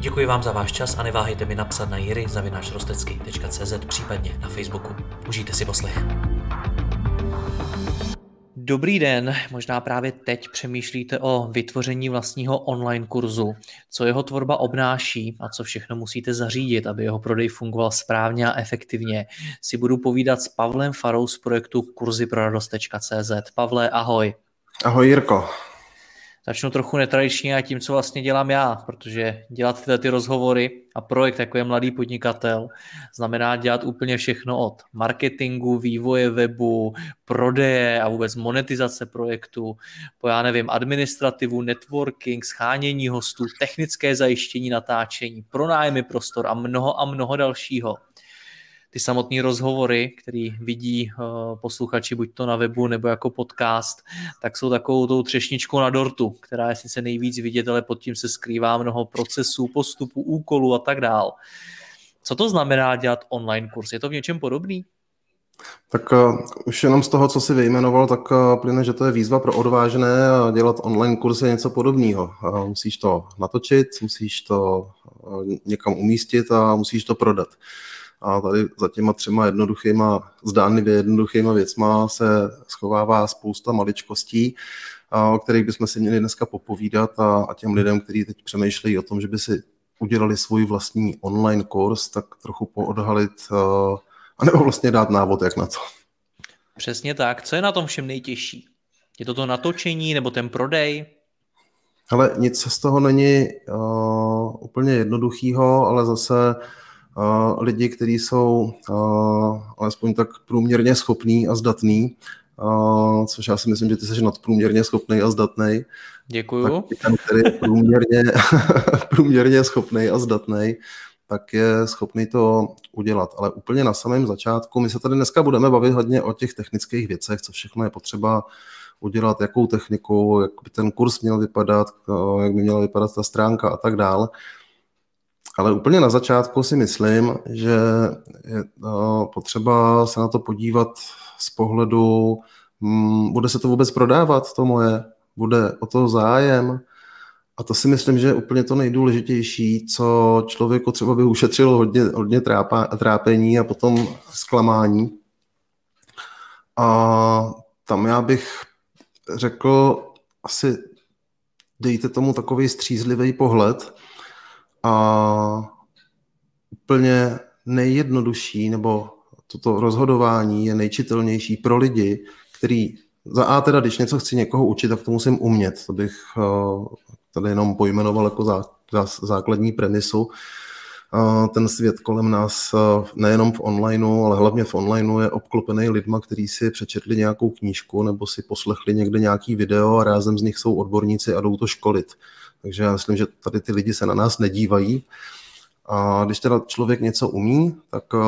Děkuji vám za váš čas a neváhejte mi napsat na jiry.rostecky.cz případně na Facebooku. Užijte si poslech. Dobrý den, možná právě teď přemýšlíte o vytvoření vlastního online kurzu, co jeho tvorba obnáší a co všechno musíte zařídit, aby jeho prodej fungoval správně a efektivně. Si budu povídat s Pavlem Farou z projektu kurzy.cz. Pavle, ahoj. Ahoj Jirko začnu trochu netradičně a tím, co vlastně dělám já, protože dělat tyhle ty rozhovory a projekt, jako je Mladý podnikatel, znamená dělat úplně všechno od marketingu, vývoje webu, prodeje a vůbec monetizace projektu, po já nevím, administrativu, networking, schánění hostů, technické zajištění natáčení, pronájmy prostor a mnoho a mnoho dalšího ty samotné rozhovory, který vidí uh, posluchači buď to na webu nebo jako podcast, tak jsou takovou tou třešničkou na dortu, která je sice nejvíc vidět, ale pod tím se skrývá mnoho procesů, postupů, úkolů a tak dál. Co to znamená dělat online kurz? Je to v něčem podobný? Tak uh, už jenom z toho, co si vyjmenoval, tak uh, plyne, že to je výzva pro odvážné dělat online kurz je něco podobného. Uh, musíš to natočit, musíš to uh, někam umístit a musíš to prodat. A tady za těma třema jednoduchýma, zdánlivě jednoduchýma věcma se schovává spousta maličkostí, o kterých bychom si měli dneska popovídat a, a těm lidem, kteří teď přemýšlejí o tom, že by si udělali svůj vlastní online kurz, tak trochu poodhalit a nebo vlastně dát návod, jak na to. Přesně tak. Co je na tom všem nejtěžší? Je to to natočení nebo ten prodej? Ale nic z toho není uh, úplně jednoduchýho, ale zase lidi, kteří jsou alespoň tak průměrně schopní a zdatní, což já si myslím, že ty jsi nadprůměrně schopný a zdatný. Děkuju. Tak ten, který je průměrně, průměrně schopný a zdatný, tak je schopný to udělat. Ale úplně na samém začátku, my se tady dneska budeme bavit hodně o těch technických věcech, co všechno je potřeba udělat, jakou techniku, jak by ten kurz měl vypadat, jak by měla vypadat ta stránka a tak dále. Ale úplně na začátku si myslím, že je potřeba se na to podívat z pohledu, hmm, bude se to vůbec prodávat, to moje, bude o to zájem. A to si myslím, že je úplně to nejdůležitější, co člověku třeba by ušetřilo hodně, hodně trápa, trápení a potom zklamání. A tam já bych řekl, asi dejte tomu takový střízlivý pohled, a úplně nejjednodušší, nebo toto rozhodování je nejčitelnější pro lidi, který za A teda, když něco chci někoho učit, tak to musím umět. To bych uh, tady jenom pojmenoval jako zá, zá, základní premisu. Uh, ten svět kolem nás uh, nejenom v onlineu, ale hlavně v onlineu je obklopený lidma, kteří si přečetli nějakou knížku nebo si poslechli někde nějaký video a rázem z nich jsou odborníci a jdou to školit. Takže já myslím, že tady ty lidi se na nás nedívají. A když teda člověk něco umí, tak eh,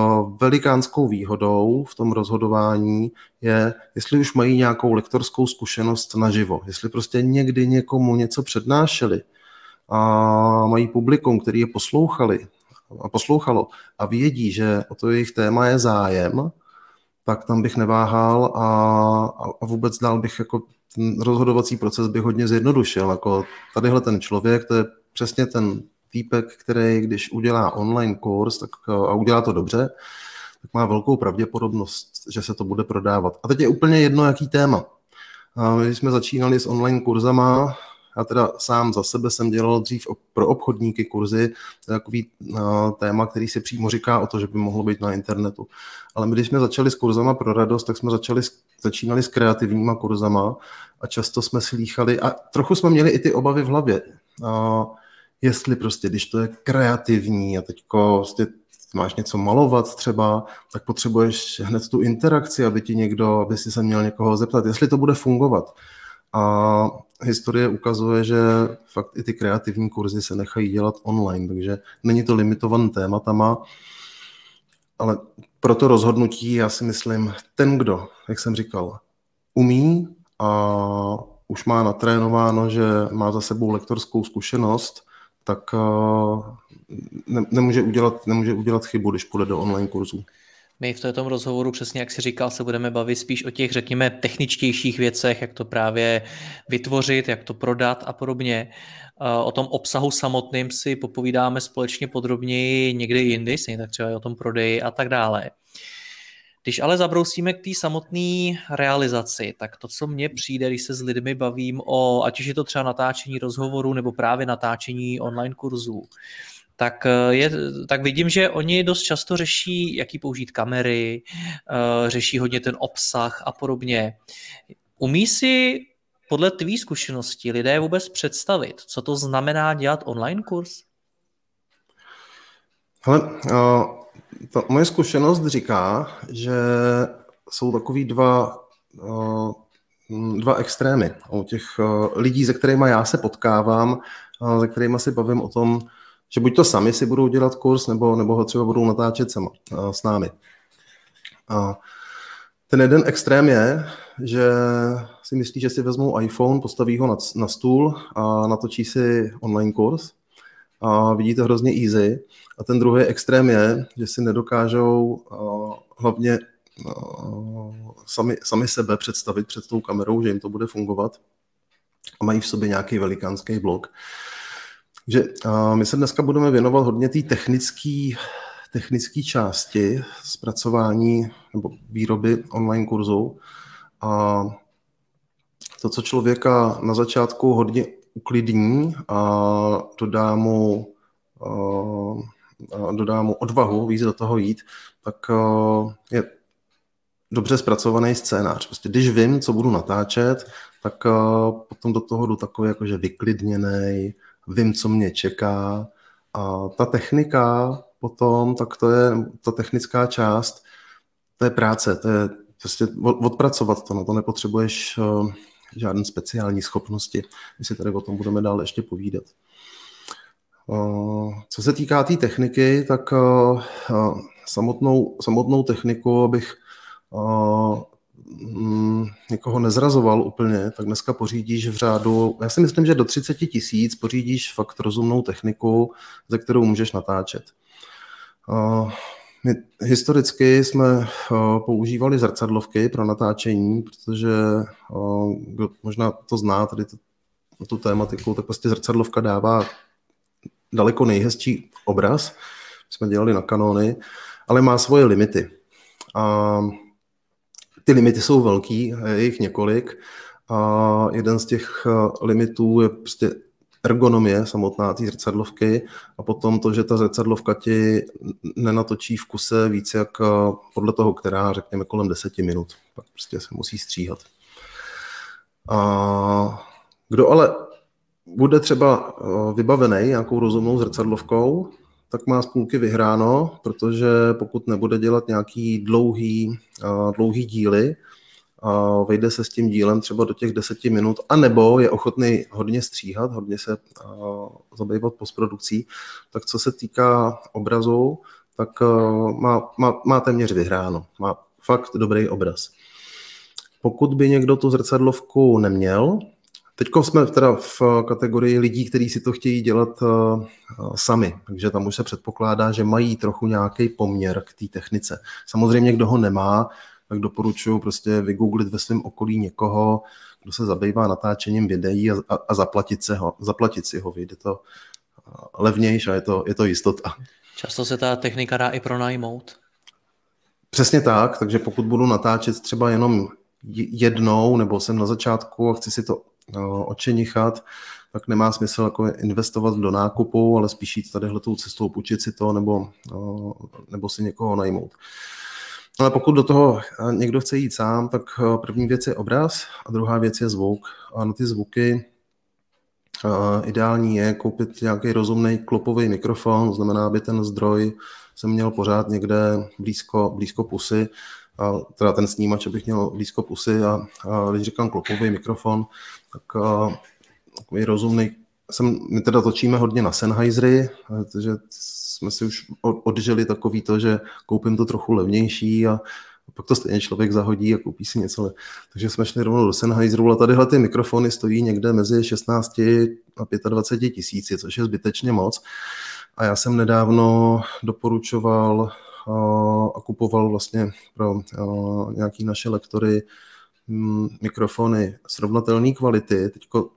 velikánskou výhodou v tom rozhodování je, jestli už mají nějakou lektorskou zkušenost naživo, jestli prostě někdy někomu něco přednášeli a mají publikum, který je poslouchali a poslouchalo a vědí, že o to jejich téma je zájem, tak tam bych neváhal a, a vůbec dál bych jako ten rozhodovací proces by hodně zjednodušil. Jako tadyhle ten člověk, to je přesně ten týpek, který když udělá online kurz tak, a udělá to dobře, tak má velkou pravděpodobnost, že se to bude prodávat. A teď je úplně jedno, jaký téma. My jsme začínali s online kurzama, já teda sám za sebe jsem dělal dřív pro obchodníky kurzy, to je takový téma, který se přímo říká o to, že by mohlo být na internetu. Ale my, když jsme začali s kurzama pro radost, tak jsme začali, začínali s kreativníma kurzama a často jsme slýchali, a trochu jsme měli i ty obavy v hlavě, a jestli prostě, když to je kreativní a teďko prostě máš něco malovat třeba, tak potřebuješ hned tu interakci, aby ti někdo, aby si se měl někoho zeptat, jestli to bude fungovat. A historie ukazuje, že fakt i ty kreativní kurzy se nechají dělat online, takže není to limitovaný tématama. ale pro to rozhodnutí já si myslím, ten, kdo, jak jsem říkal, umí a už má natrénováno, že má za sebou lektorskou zkušenost, tak ne, nemůže, udělat, nemůže udělat chybu, když půjde do online kurzu. My v tom rozhovoru, přesně jak si říkal, se budeme bavit spíš o těch, řekněme, techničtějších věcech, jak to právě vytvořit, jak to prodat a podobně. O tom obsahu samotným si popovídáme společně podrobněji někdy jindy, tak třeba i o tom prodeji a tak dále. Když ale zabrousíme k té samotné realizaci, tak to, co mně přijde, když se s lidmi bavím o, ať už je to třeba natáčení rozhovoru nebo právě natáčení online kurzů, tak, eh, je, tak vidím, že oni dost často řeší, jaký použít kamery, eh, řeší hodně ten obsah a podobně. Umí si podle tvý zkušenosti lidé vůbec představit, co to znamená dělat online kurz? Hele, uh, ta moje zkušenost říká, že jsou takový dva, dva extrémy. U těch lidí, se kterými já se potkávám, se kterými si bavím o tom, že buď to sami si budou dělat kurz, nebo, nebo ho třeba budou natáčet sama, s námi. A ten jeden extrém je, že si myslí, že si vezmou iPhone, postaví ho na, na stůl a natočí si online kurz a vidí to hrozně easy. A ten druhý extrém je, že si nedokážou uh, hlavně uh, sami, sami sebe představit před tou kamerou, že jim to bude fungovat a mají v sobě nějaký velikánský blok. Takže uh, my se dneska budeme věnovat hodně té technické technické části zpracování nebo výroby online kurzu. A to, co člověka na začátku hodně uklidní a dodá mu, a dodá mu odvahu víc do toho jít, tak je dobře zpracovaný scénář. Prostě když vím, co budu natáčet, tak potom do toho jdu takový jakože vyklidněný, vím, co mě čeká. A ta technika potom, tak to je ta technická část, to je práce, to je prostě odpracovat to, no to nepotřebuješ uh, žádné speciální schopnosti. My si tady o tom budeme dál ještě povídat. Uh, co se týká té techniky, tak uh, samotnou, samotnou techniku, abych mm, někoho nezrazoval úplně, tak dneska pořídíš v řádu, já si myslím, že do 30 tisíc pořídíš fakt rozumnou techniku, ze kterou můžeš natáčet. My historicky jsme používali zrcadlovky pro natáčení, protože možná to zná, tady to, tu tématiku, tak prostě zrcadlovka dává daleko nejhezčí obraz. My jsme dělali na kanony, ale má svoje limity. A ty limity jsou velký, je jich několik. A jeden z těch limitů je prostě ergonomie samotná té zrcadlovky a potom to, že ta zrcadlovka ti nenatočí v kuse víc jak eh, podle toho, která řekněme kolem 10 minut. Pak prostě se musí stříhat. A kdo ale bude třeba eh, vybavený nějakou rozumnou zrcadlovkou, tak má z půlky vyhráno, protože pokud nebude dělat nějaký dlouhý, dlouhý díly, a vejde se s tím dílem třeba do těch deseti minut, anebo je ochotný hodně stříhat, hodně se zabývat postprodukcí, tak co se týká obrazu, tak má, má, má téměř vyhráno. Má fakt dobrý obraz. Pokud by někdo tu zrcadlovku neměl, Teď jsme teda v kategorii lidí, kteří si to chtějí dělat uh, sami, takže tam už se předpokládá, že mají trochu nějaký poměr k té technice. Samozřejmě, kdo ho nemá, tak doporučuji prostě vygooglit ve svém okolí někoho, kdo se zabývá natáčením videí a, a, a zaplatit, se ho, zaplatit si ho. Vyjde to levnější a je to, je to jistota. Často se ta technika dá i pronajmout. Přesně tak, takže pokud budu natáčet třeba jenom jednou, nebo jsem na začátku a chci si to očenichat, tak nemá smysl jako investovat do nákupu, ale spíš jít tadyhle tou cestou, půjčit si to, nebo, nebo si někoho najmout. Ale pokud do toho eh, někdo chce jít sám, tak eh, první věc je obraz a druhá věc je zvuk. A na ty zvuky uh, ideální je koupit nějaký rozumný klopový mikrofon, to znamená, aby ten zdroj se měl pořád někde blízko, blízko pusy, a teda ten snímač, abych měl blízko pusy a, a když říkám klopový mikrofon, tak uh, takový rozumný, jsem, my teda točíme hodně na Sennheisery, takže jsme si už odžili takový to, že koupím to trochu levnější a pak to stejně člověk zahodí a koupí si něco. Takže jsme šli rovnou do Sennheiseru a tadyhle ty mikrofony stojí někde mezi 16 a 25 tisíci, což je zbytečně moc. A já jsem nedávno doporučoval a kupoval vlastně pro nějaký naše lektory mikrofony srovnatelné kvality. Teďko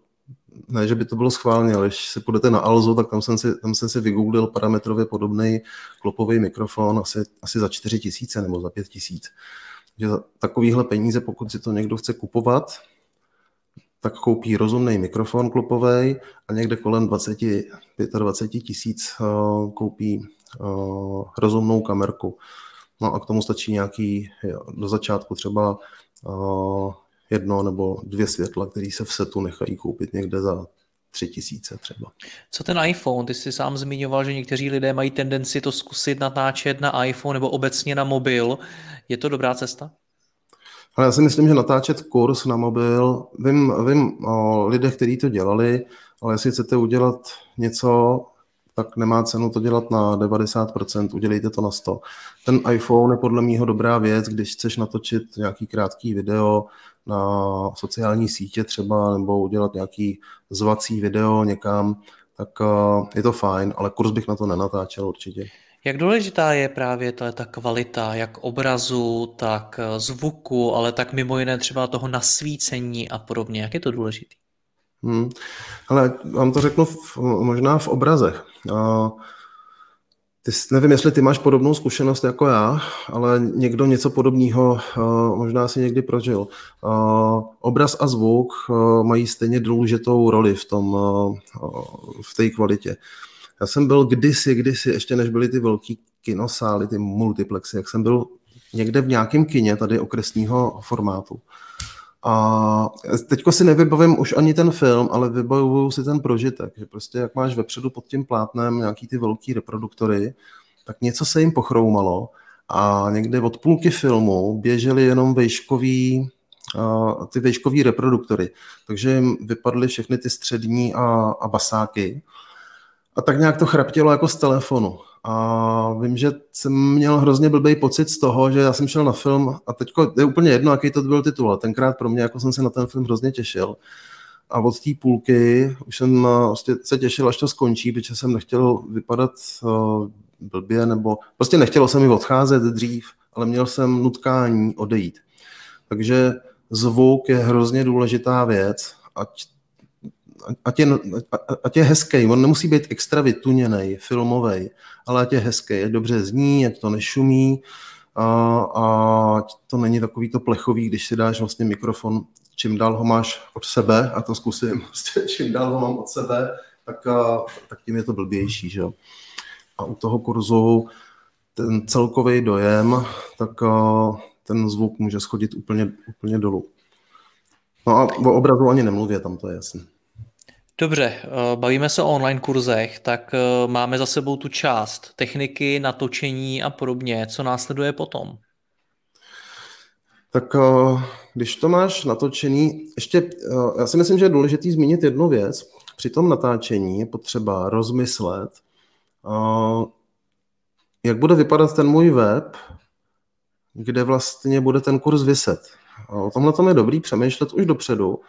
ne, že by to bylo schválně, ale když se půjdete na Alzo, tak tam jsem si, tam jsem si vygooglil parametrově podobný klopový mikrofon asi, asi za 4 tisíce nebo za 5 tisíc. Že za takovýhle peníze, pokud si to někdo chce kupovat, tak koupí rozumný mikrofon klopový a někde kolem 20, 25 tisíc uh, koupí uh, rozumnou kamerku. No a k tomu stačí nějaký, do začátku třeba jedno nebo dvě světla, které se v setu nechají koupit někde za tři tisíce třeba. Co ten iPhone? Ty jsi sám zmiňoval, že někteří lidé mají tendenci to zkusit natáčet na iPhone nebo obecně na mobil. Je to dobrá cesta? Ale já si myslím, že natáčet kurz na mobil, vím, vím o lidech, kteří to dělali, ale jestli chcete udělat něco, tak nemá cenu to dělat na 90%, udělejte to na 100. Ten iPhone je podle mého dobrá věc, když chceš natočit nějaký krátký video na sociální sítě třeba, nebo udělat nějaký zvací video někam, tak eh, je to fajn, ale kurz bych na to nenatáčel určitě. Jak důležitá je právě ta, ta kvalita, jak obrazu, tak eh, zvuku, ale tak mimo jiné třeba toho nasvícení a podobně. Jak je to důležité? Hmm. Ale vám to řeknu v, možná v obrazech. Uh, ty, nevím, jestli ty máš podobnou zkušenost jako já, ale někdo něco podobného uh, možná si někdy prožil. Uh, obraz a zvuk uh, mají stejně důležitou roli v tom, uh, v té kvalitě. Já jsem byl kdysi, kdysi, ještě než byly ty velký kinosály, ty multiplexy, jak jsem byl někde v nějakém kině tady okresního formátu. A teďko si nevybavím už ani ten film, ale vybavuju si ten prožitek, že prostě jak máš vepředu pod tím plátnem nějaký ty velký reproduktory, tak něco se jim pochroumalo a někde od půlky filmu běžely jenom vejškový, ty vejškový reproduktory, takže jim vypadly všechny ty střední a, a basáky a tak nějak to chraptělo jako z telefonu. A vím, že jsem měl hrozně blbý pocit z toho, že já jsem šel na film a teď je úplně jedno, jaký to byl titul. A tenkrát pro mě, jako jsem se na ten film hrozně těšil. A od té půlky už jsem vlastně se těšil, až to skončí, protože jsem nechtěl vypadat uh, blbě, nebo prostě nechtělo se mi odcházet dřív, ale měl jsem nutkání odejít. Takže zvuk je hrozně důležitá věc, ať ať je, ať je hezký, on nemusí být extra vytuněný, filmový, ale ať je hezký, ať dobře zní, ať to nešumí a, a ať to není takový to plechový, když si dáš vlastně mikrofon, čím dál ho máš od sebe, a to zkusím, prostě čím dál ho mám od sebe, tak, a, tak tím je to blbější, že A u toho kurzu ten celkový dojem, tak a, ten zvuk může schodit úplně, úplně dolů. No a o obrazu ani nemluvě, tam to je jasné. Dobře, eh, bavíme se o online kurzech, tak eh, máme za sebou tu část techniky, natočení a podobně. Co následuje potom? Tak eh, když to máš natočený, ještě já si myslím, že je důležité zmínit jednu věc. Při tom natáčení je potřeba rozmyslet, jak bude vypadat ten můj web, kde vlastně bude ten kurz vyset. O tomhle tom je dobrý přemýšlet už dopředu,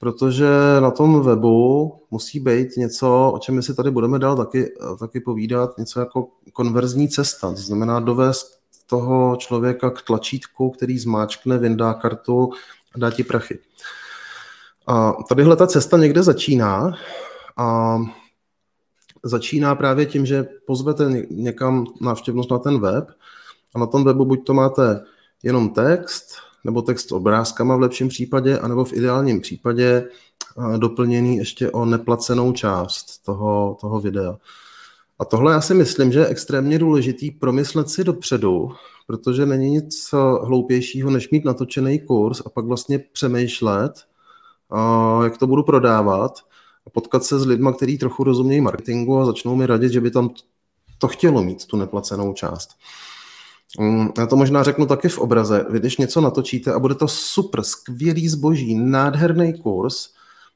protože na tom webu musí být něco, o čem my si tady budeme dál taky, taky povídat, něco jako konverzní cesta, to znamená dovést toho člověka k tlačítku, který zmáčkne, vyndá kartu a dá ti prachy. A tadyhle ta cesta někde začíná a začíná právě tím, že pozvete někam návštěvnost na ten web a na tom webu buď to máte jenom text, nebo text s obrázkama v lepším případě, anebo v ideálním případě doplněný ještě o neplacenou část toho, toho videa. A tohle já si myslím, že je extrémně důležitý promyslet si dopředu, protože není nic hloupějšího, než mít natočený kurz a pak vlastně přemýšlet, jak to budu prodávat a potkat se s lidmi, kteří trochu rozumějí marketingu a začnou mi radit, že by tam to chtělo mít, tu neplacenou část. Mm, já to možná řeknu taky v obraze. Vy když něco natočíte a bude to super, skvělý zboží, nádherný kurz,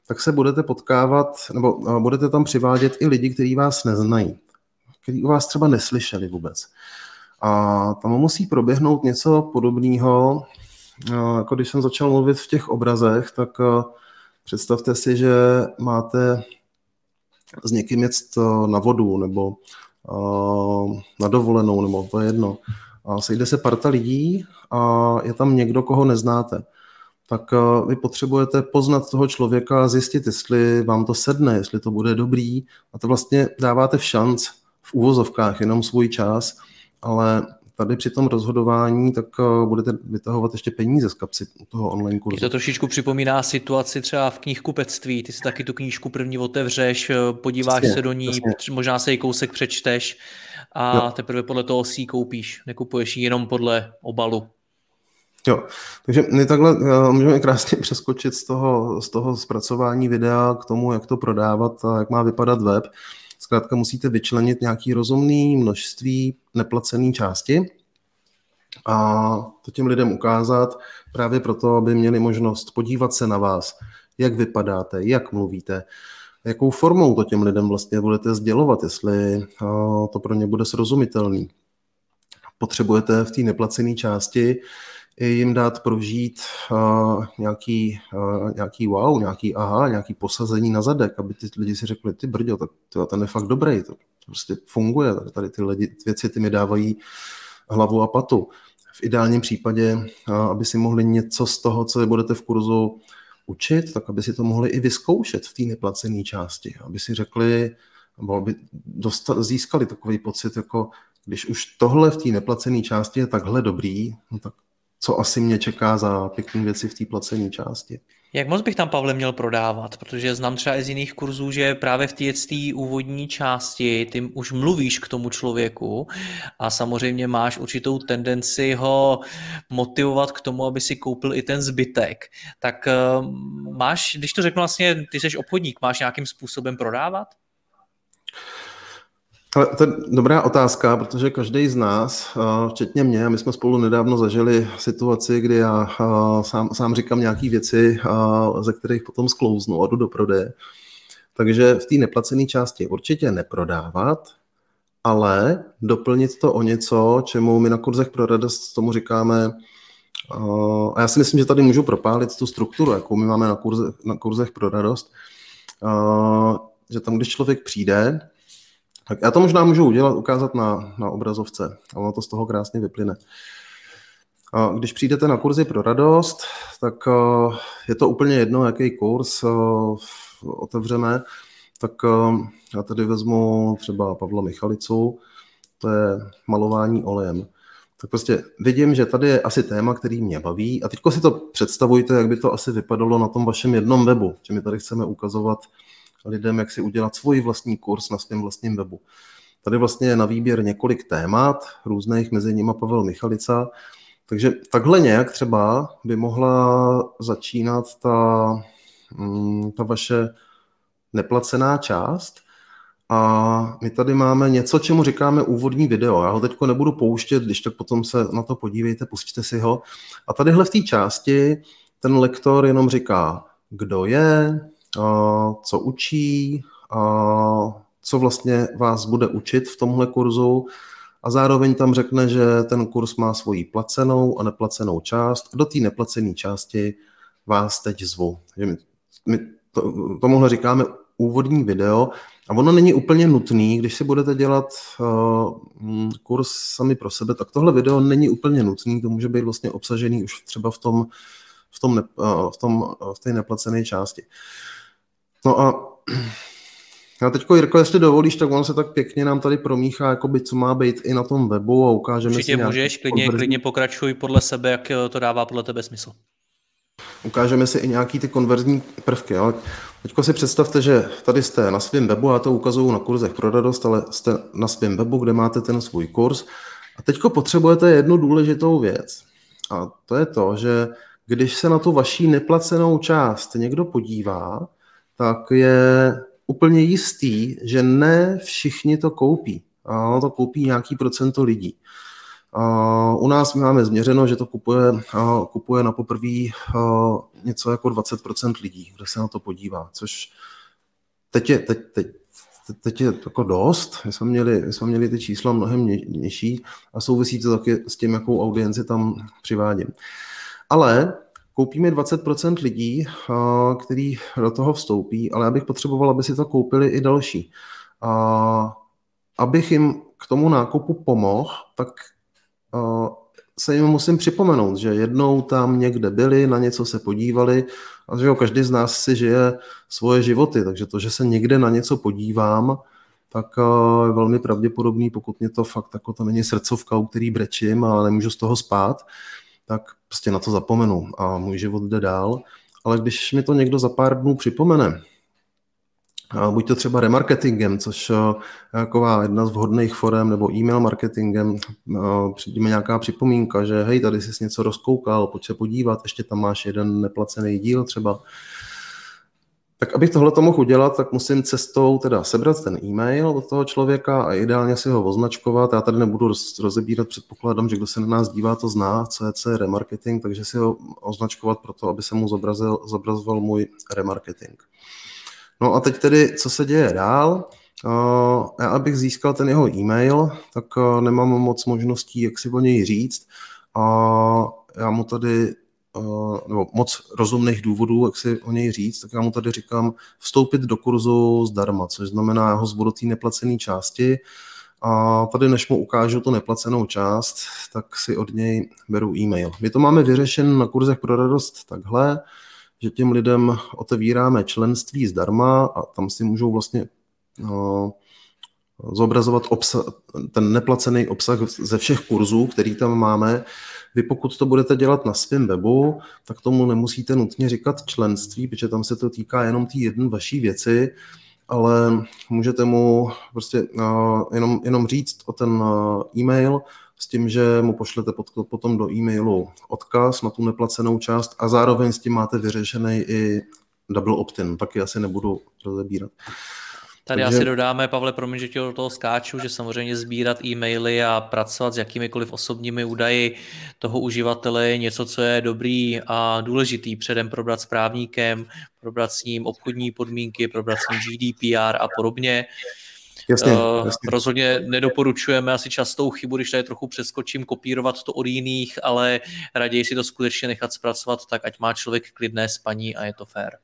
tak se budete potkávat, nebo budete tam přivádět i lidi, kteří vás neznají. který u vás třeba neslyšeli vůbec. A tam musí proběhnout něco podobného, jako když jsem začal mluvit v těch obrazech, tak představte si, že máte s někým jet na vodu nebo na dovolenou, nebo to je jedno. A sejde se parta lidí a je tam někdo, koho neznáte. Tak vy potřebujete poznat toho člověka a zjistit, jestli vám to sedne, jestli to bude dobrý. A to vlastně dáváte v šanc v úvozovkách jenom svůj čas, ale tady při tom rozhodování, tak eh, budete vytahovat ještě peníze z kapsy toho online kurzu. to trošičku připomíná situaci třeba v knihkupectví. Ty si taky tu knížku první otevřeš, eh, podíváš přesně, se do ní, přesně. možná se ji kousek přečteš a jo. teprve podle toho si ji koupíš. Nekupuješ ji jenom podle obalu. Jo, takže my takhle uh, můžeme krásně přeskočit z toho, z toho zpracování videa k tomu, jak to prodávat a jak má vypadat web. Zkrátka musíte vyčlenit nějaký rozumný množství neplacené části a to těm lidem ukázat právě proto, aby měli možnost podívat se na vás, jak vypadáte, jak mluvíte, jakou formou to těm lidem vlastně budete sdělovat, jestli to pro ně bude srozumitelný. Potřebujete v té neplacené části jim dát prožít uh, nějaký, uh, nějaký wow, nějaký aha, nějaký posazení na zadek, aby ty lidi si řekli, ty brďo, tak to, ten je fakt dobrý, to prostě funguje, tady ty lidi, věci ty mi dávají hlavu a patu. V ideálním případě, uh, aby si mohli něco z toho, co budete v kurzu učit, tak aby si to mohli i vyzkoušet v té neplacené části, aby si řekli, nebo aby dostali, získali takový pocit, jako když už tohle v té neplacené části je takhle dobrý, no tak co asi mě čeká za pěkné věci v té placené části. Jak moc bych tam, Pavle, měl prodávat? Protože znám třeba i z jiných kurzů, že právě v té úvodní části ty už mluvíš k tomu člověku a samozřejmě máš určitou tendenci ho motivovat k tomu, aby si koupil i ten zbytek. Tak eh, máš, když to řeknu vlastně, ty jsi obchodník, máš nějakým způsobem prodávat? Ale to je dobrá otázka, protože každý z nás, eh, včetně mě, my jsme spolu nedávno zažili situaci, kdy já eh, sám, sám říkám nějaké věci, eh, ze kterých potom sklouznu a jdu do prodeje. Takže v té neplacené části určitě neprodávat, ale doplnit to o něco, čemu my na kurzech pro radost tomu říkáme, a já si myslím, že tady můžu propálit tu strukturu, jakou my máme na, kurze, na kurzech pro radost, že tam, když člověk přijde, tak já to možná můžu udělat, ukázat na, na obrazovce a ono to z toho krásně vyplyne. A když přijdete na kurzy pro radost, tak eh, je to úplně jedno, jaký kurz eh, otevřeme, tak eh, já tady vezmu třeba Pavla Michalicu, to je malování olejem. Tak prostě vidím, že tady je asi téma, který mě baví a teď si to představujte, jak by to asi vypadalo na tom vašem jednom webu, že my tady chceme ukazovat lidem, jak si udělat svůj vlastní kurz na svém vlastním webu. Tady vlastně je na výběr několik témat, různých, mezi nimi Pavel Michalica. Takže takhle nějak třeba by mohla začínat ta, mm, ta vaše neplacená část. A my tady máme něco, čemu říkáme úvodní video. Já ho teď nebudu pouštět, když tak potom se na to podívejte, pustíte si ho. A tadyhle v té části ten lektor jenom říká, kdo je, co učí, co vlastně vás bude učit v tomhle kurzu a zároveň tam řekne, že ten kurz má svoji placenou a neplacenou část. Do té neplacené části vás teď zvu. My, to, tomuhle říkáme úvodní video a ono není úplně nutný, když si budete dělat uh, kurz sami pro sebe, tak tohle video není úplně nutný, to může být vlastně obsažený už třeba v tom, v tom, uh, v tom v té neplacené části. Uh, No a já teď, Jirko, jestli dovolíš, tak on se tak pěkně nám tady promíchá, jakoby, co má být i na tom webu a ukážeme Určitě si můžeš, klidně, klidně pokračuj podle sebe, jak to dává podle tebe smysl. Ukážeme si i nějaký ty konverzní prvky. Ale teďko si představte, že tady jste na svém webu, já to ukazuju na kurzech pro radost, ale jste na svém webu, kde máte ten svůj kurz. A teďko potřebujete jednu důležitou věc. A to je to, že když se na tu vaší neplacenou část někdo podívá, tak je úplně jistý, že ne všichni to koupí. A ono to koupí nějaký procento lidí. U nás máme změřeno, že to kupuje, kupuje na poprvé něco jako 20% lidí, kdo se na to podívá, což teď je, teď, teď, teď je jako dost, my jsme, měli, my jsme měli ty čísla mnohem nižší a souvisí to taky s tím, jakou audienci tam přivádím. Ale koupíme 20% lidí, který do toho vstoupí, ale já bych potřeboval, aby si to koupili i další. A abych jim k tomu nákupu pomohl, tak se jim musím připomenout, že jednou tam někde byli, na něco se podívali a že jo, každý z nás si žije svoje životy, takže to, že se někde na něco podívám, tak je velmi pravděpodobný, pokud mě to fakt jako to není srdcovka, u který brečím a nemůžu z toho spát, tak prostě na to zapomenu a můj život jde dál. Ale když mi to někdo za pár dnů připomene, buď to třeba remarketingem, což je taková jedna z vhodných forem, nebo e-mail marketingem, přijde nějaká připomínka, že hej, tady jsi něco rozkoukal, pojď se podívat, ještě tam máš jeden neplacený díl třeba. Tak abych tohle to mohl udělat, tak musím cestou teda sebrat ten e-mail od toho člověka a ideálně si ho označkovat. Já tady nebudu rozebírat, předpokládám, že kdo se na nás dívá, to zná, co je, je remarketing, takže si ho označkovat proto, aby se mu zobrazil, zobrazoval můj remarketing. No a teď tedy, co se děje dál? Já, abych získal ten jeho e-mail, tak nemám moc možností, jak si o něj říct. A já mu tady, nebo moc rozumných důvodů, jak si o něj říct, tak já mu tady říkám vstoupit do kurzu zdarma, což znamená, já ho zbudu té neplacené části. A tady, než mu ukážu tu neplacenou část, tak si od něj beru e-mail. My to máme vyřešen na kurzech pro radost takhle, že těm lidem otevíráme členství zdarma a tam si můžou vlastně no, zobrazovat obsah, ten neplacený obsah ze všech kurzů, který tam máme. Vy pokud to budete dělat na svém webu, tak tomu nemusíte nutně říkat členství, protože tam se to týká jenom té jedné vaší věci, ale můžete mu prostě uh, jenom, jenom říct o ten uh, e-mail, s tím, že mu pošlete potom do e-mailu odkaz na tu neplacenou část a zároveň s tím máte vyřešený i double opt-in, taky asi nebudu rozebírat. Tady Takže... asi dodáme, Pavle, promiň, že tě do toho skáču, že samozřejmě sbírat e-maily a pracovat s jakýmikoliv osobními údaji toho uživatele je něco, co je dobrý a důležitý předem probrat s právníkem, probrat s ním obchodní podmínky, probrat s ním GDPR a podobně. Jasně, uh, jasně. Rozhodně nedoporučujeme asi častou chybu, když tady trochu přeskočím, kopírovat to od jiných, ale raději si to skutečně nechat zpracovat tak, ať má člověk klidné spaní a je to fér.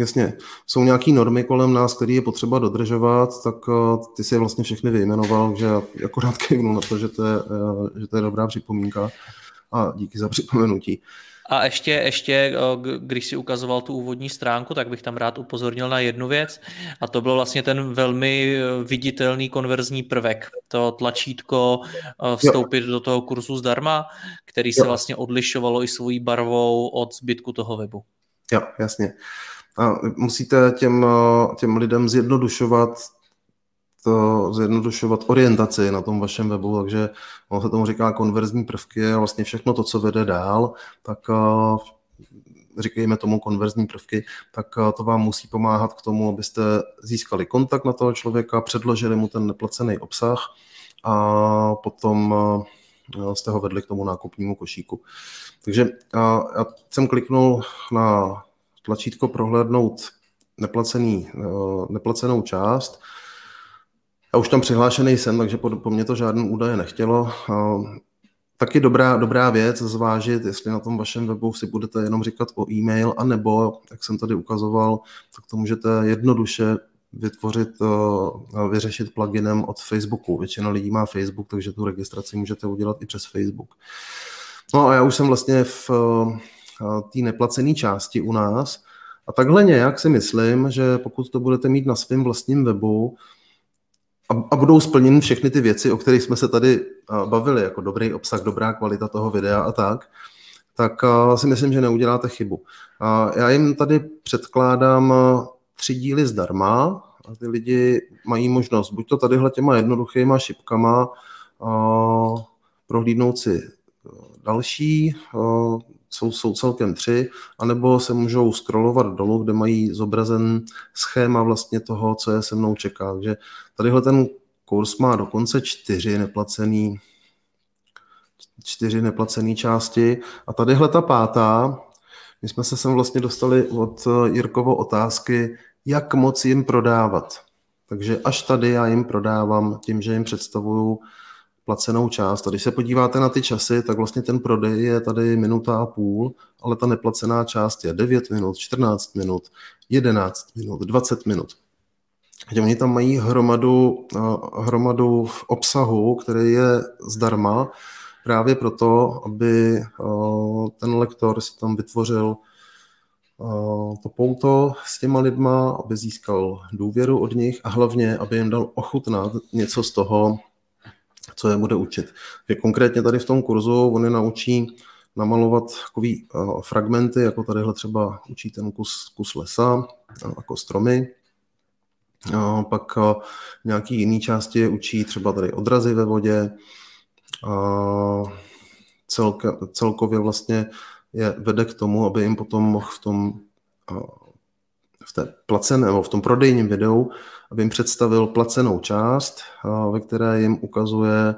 Jasně. Jsou nějaké normy kolem nás, které je potřeba dodržovat, tak uh, ty si je vlastně všechny vyjmenoval, že já akorát kejvnu na to, že to, je, uh, že to je dobrá připomínka a díky za připomenutí. A ještě, ještě, když si ukazoval tu úvodní stránku, tak bych tam rád upozornil na jednu věc a to byl vlastně ten velmi viditelný konverzní prvek, to tlačítko vstoupit jo. do toho kurzu zdarma, který se jo. vlastně odlišovalo i svojí barvou od zbytku toho webu. Jo, jasně. A musíte těm, e, těm lidem zjednodušovat to zjednodušovat orientaci na tom vašem webu, takže on se tomu říká konverzní prvky a vlastně všechno to, co vede dál, tak eh, říkejme tomu konverzní prvky, tak eh, to vám musí pomáhat k tomu, abyste získali kontakt na toho člověka, předložili mu ten neplacený obsah a potom eh, jste ho vedli k tomu nákupnímu košíku. Takže já jsem kliknul na tlačítko prohlédnout neplacený, neplacenou část já už tam přihlášený jsem, takže po, po mně to žádný údaje nechtělo. Taky dobrá, dobrá věc zvážit, jestli na tom vašem webu si budete jenom říkat o e-mail, anebo, jak jsem tady ukazoval, tak to můžete jednoduše vytvořit, eh, vyřešit pluginem od Facebooku. Většina lidí má Facebook, takže tu registraci můžete udělat i přes Facebook. No a já už jsem vlastně v eh, té neplacené části u nás a takhle nějak si myslím, že pokud to budete mít na svém vlastním webu, a, a budou splněny všechny ty věci, o kterých jsme se tady bavili, jako dobrý obsah, dobrá kvalita toho videa a tak, tak si myslím, že neuděláte chybu. Já jim tady předkládám tři díly zdarma a ty lidi mají možnost buď to tadyhle těma jednoduchýma šipkama prohlídnout si další, jsou, jsou celkem tři, anebo se můžou scrollovat dolů, kde mají zobrazen schéma vlastně toho, co je se mnou čeká. Takže tadyhle ten kurz má dokonce čtyři neplacený, čtyři neplacené části a tadyhle ta pátá, my jsme se sem vlastně dostali od Jirkovo otázky, jak moc jim prodávat. Takže až tady já jim prodávám tím, že jim představuju placenou část. A když se podíváte na ty časy, tak vlastně ten prodej je tady minuta a půl, ale ta neplacená část je 9 minut, 14 minut, 11 minut, 20 minut. Že oni tam mají hromadu, eh, hromadu obsahu, který je zdarma, právě proto, aby eh, ten lektor si tam vytvořil eh, to pouto s těma lidma, aby získal důvěru od nich a hlavně, aby jim dal ochutnat něco z toho, co je bude učit. Je konkrétně tady v tom kurzu on je naučí namalovat takový uh, fragmenty, jako tadyhle třeba učí ten kus, kus lesa, uh, jako stromy. Uh, pak nějaký jiný části učí třeba tady odrazy ve vodě. Celka, celkově vlastně je vede k tomu, aby jim potom mohl v tom v té placené, nebo v tom prodejním videu, aby jim představil placenou část, ve které jim ukazuje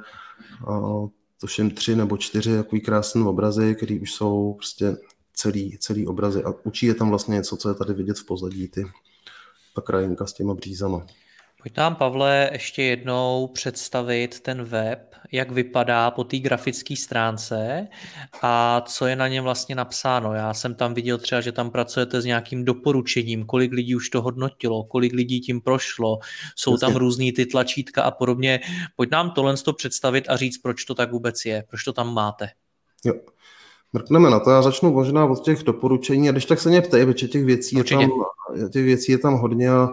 tuším tři nebo čtyři takový krásné obrazy, které už jsou prostě celý, celý obrazy a učí je tam vlastně něco, co je tady vidět v pozadí, ty ta krajinka s těma břízama. Pojď nám, Pavle, ještě jednou představit ten web, jak vypadá po té grafické stránce a co je na něm vlastně napsáno. Já jsem tam viděl třeba, že tam pracujete s nějakým doporučením, kolik lidí už to hodnotilo, kolik lidí tím prošlo, jsou tam různý ty tlačítka a podobně. Pojď nám tohle to představit a říct, proč to tak vůbec je, proč to tam máte. Jo. Mrkneme na to. Já začnu možná od těch doporučení a když tak se mě ptej, protože těch věcí, je tam, těch věcí je tam hodně a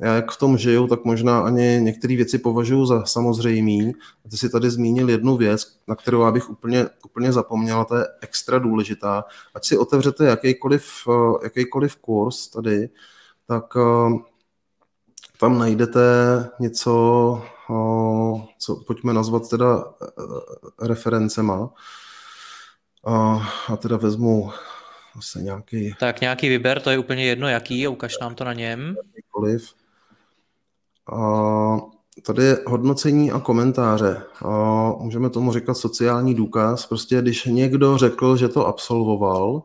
já jak v tom žiju, tak možná ani některé věci považuji za samozřejmý. Ty si tady zmínil jednu věc, na kterou já bych úplně, úplně zapomněl, a to je extra důležitá. Ať si otevřete jakýkoliv, eh, jakýkoliv kurz tady, tak eh, tam najdete něco, eh, co pojďme nazvat teda referencema. A teda vezmu zase nějaký... Tak nějaký vyber, to je úplně jedno jaký, ukaž nám to na něm. Jakýkoliv. Tady je hodnocení a komentáře. Můžeme tomu říkat sociální důkaz. Prostě když někdo řekl, že to absolvoval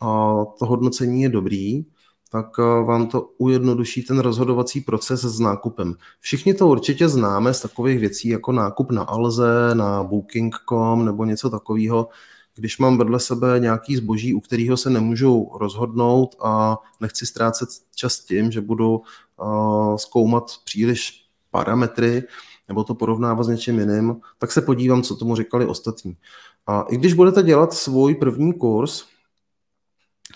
a to hodnocení je dobrý, tak vám to ujednoduší ten rozhodovací proces s nákupem. Všichni to určitě známe z takových věcí jako nákup na Alze, na Booking.com nebo něco takového. Když mám vedle sebe nějaký zboží, u kterého se nemůžu rozhodnout a nechci ztrácet čas tím, že budu zkoumat příliš parametry nebo to porovnávat s něčím jiným, tak se podívám, co tomu říkali ostatní. A i když budete dělat svůj první kurz,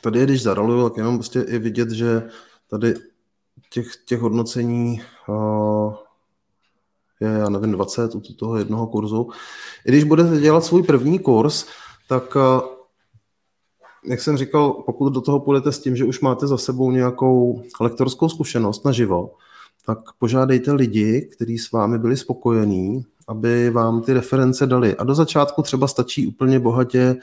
tady je, když zaraluju, tak jenom prostě je vidět, že tady těch, těch hodnocení uh, je, já nevím, 20 u toho jednoho kurzu. I když budete dělat svůj první kurz, tak uh, jak jsem říkal, pokud do toho půjdete s tím, že už máte za sebou nějakou lektorskou zkušenost naživo, tak požádejte lidi, kteří s vámi byli spokojení, aby vám ty reference dali. A do začátku třeba stačí úplně bohatě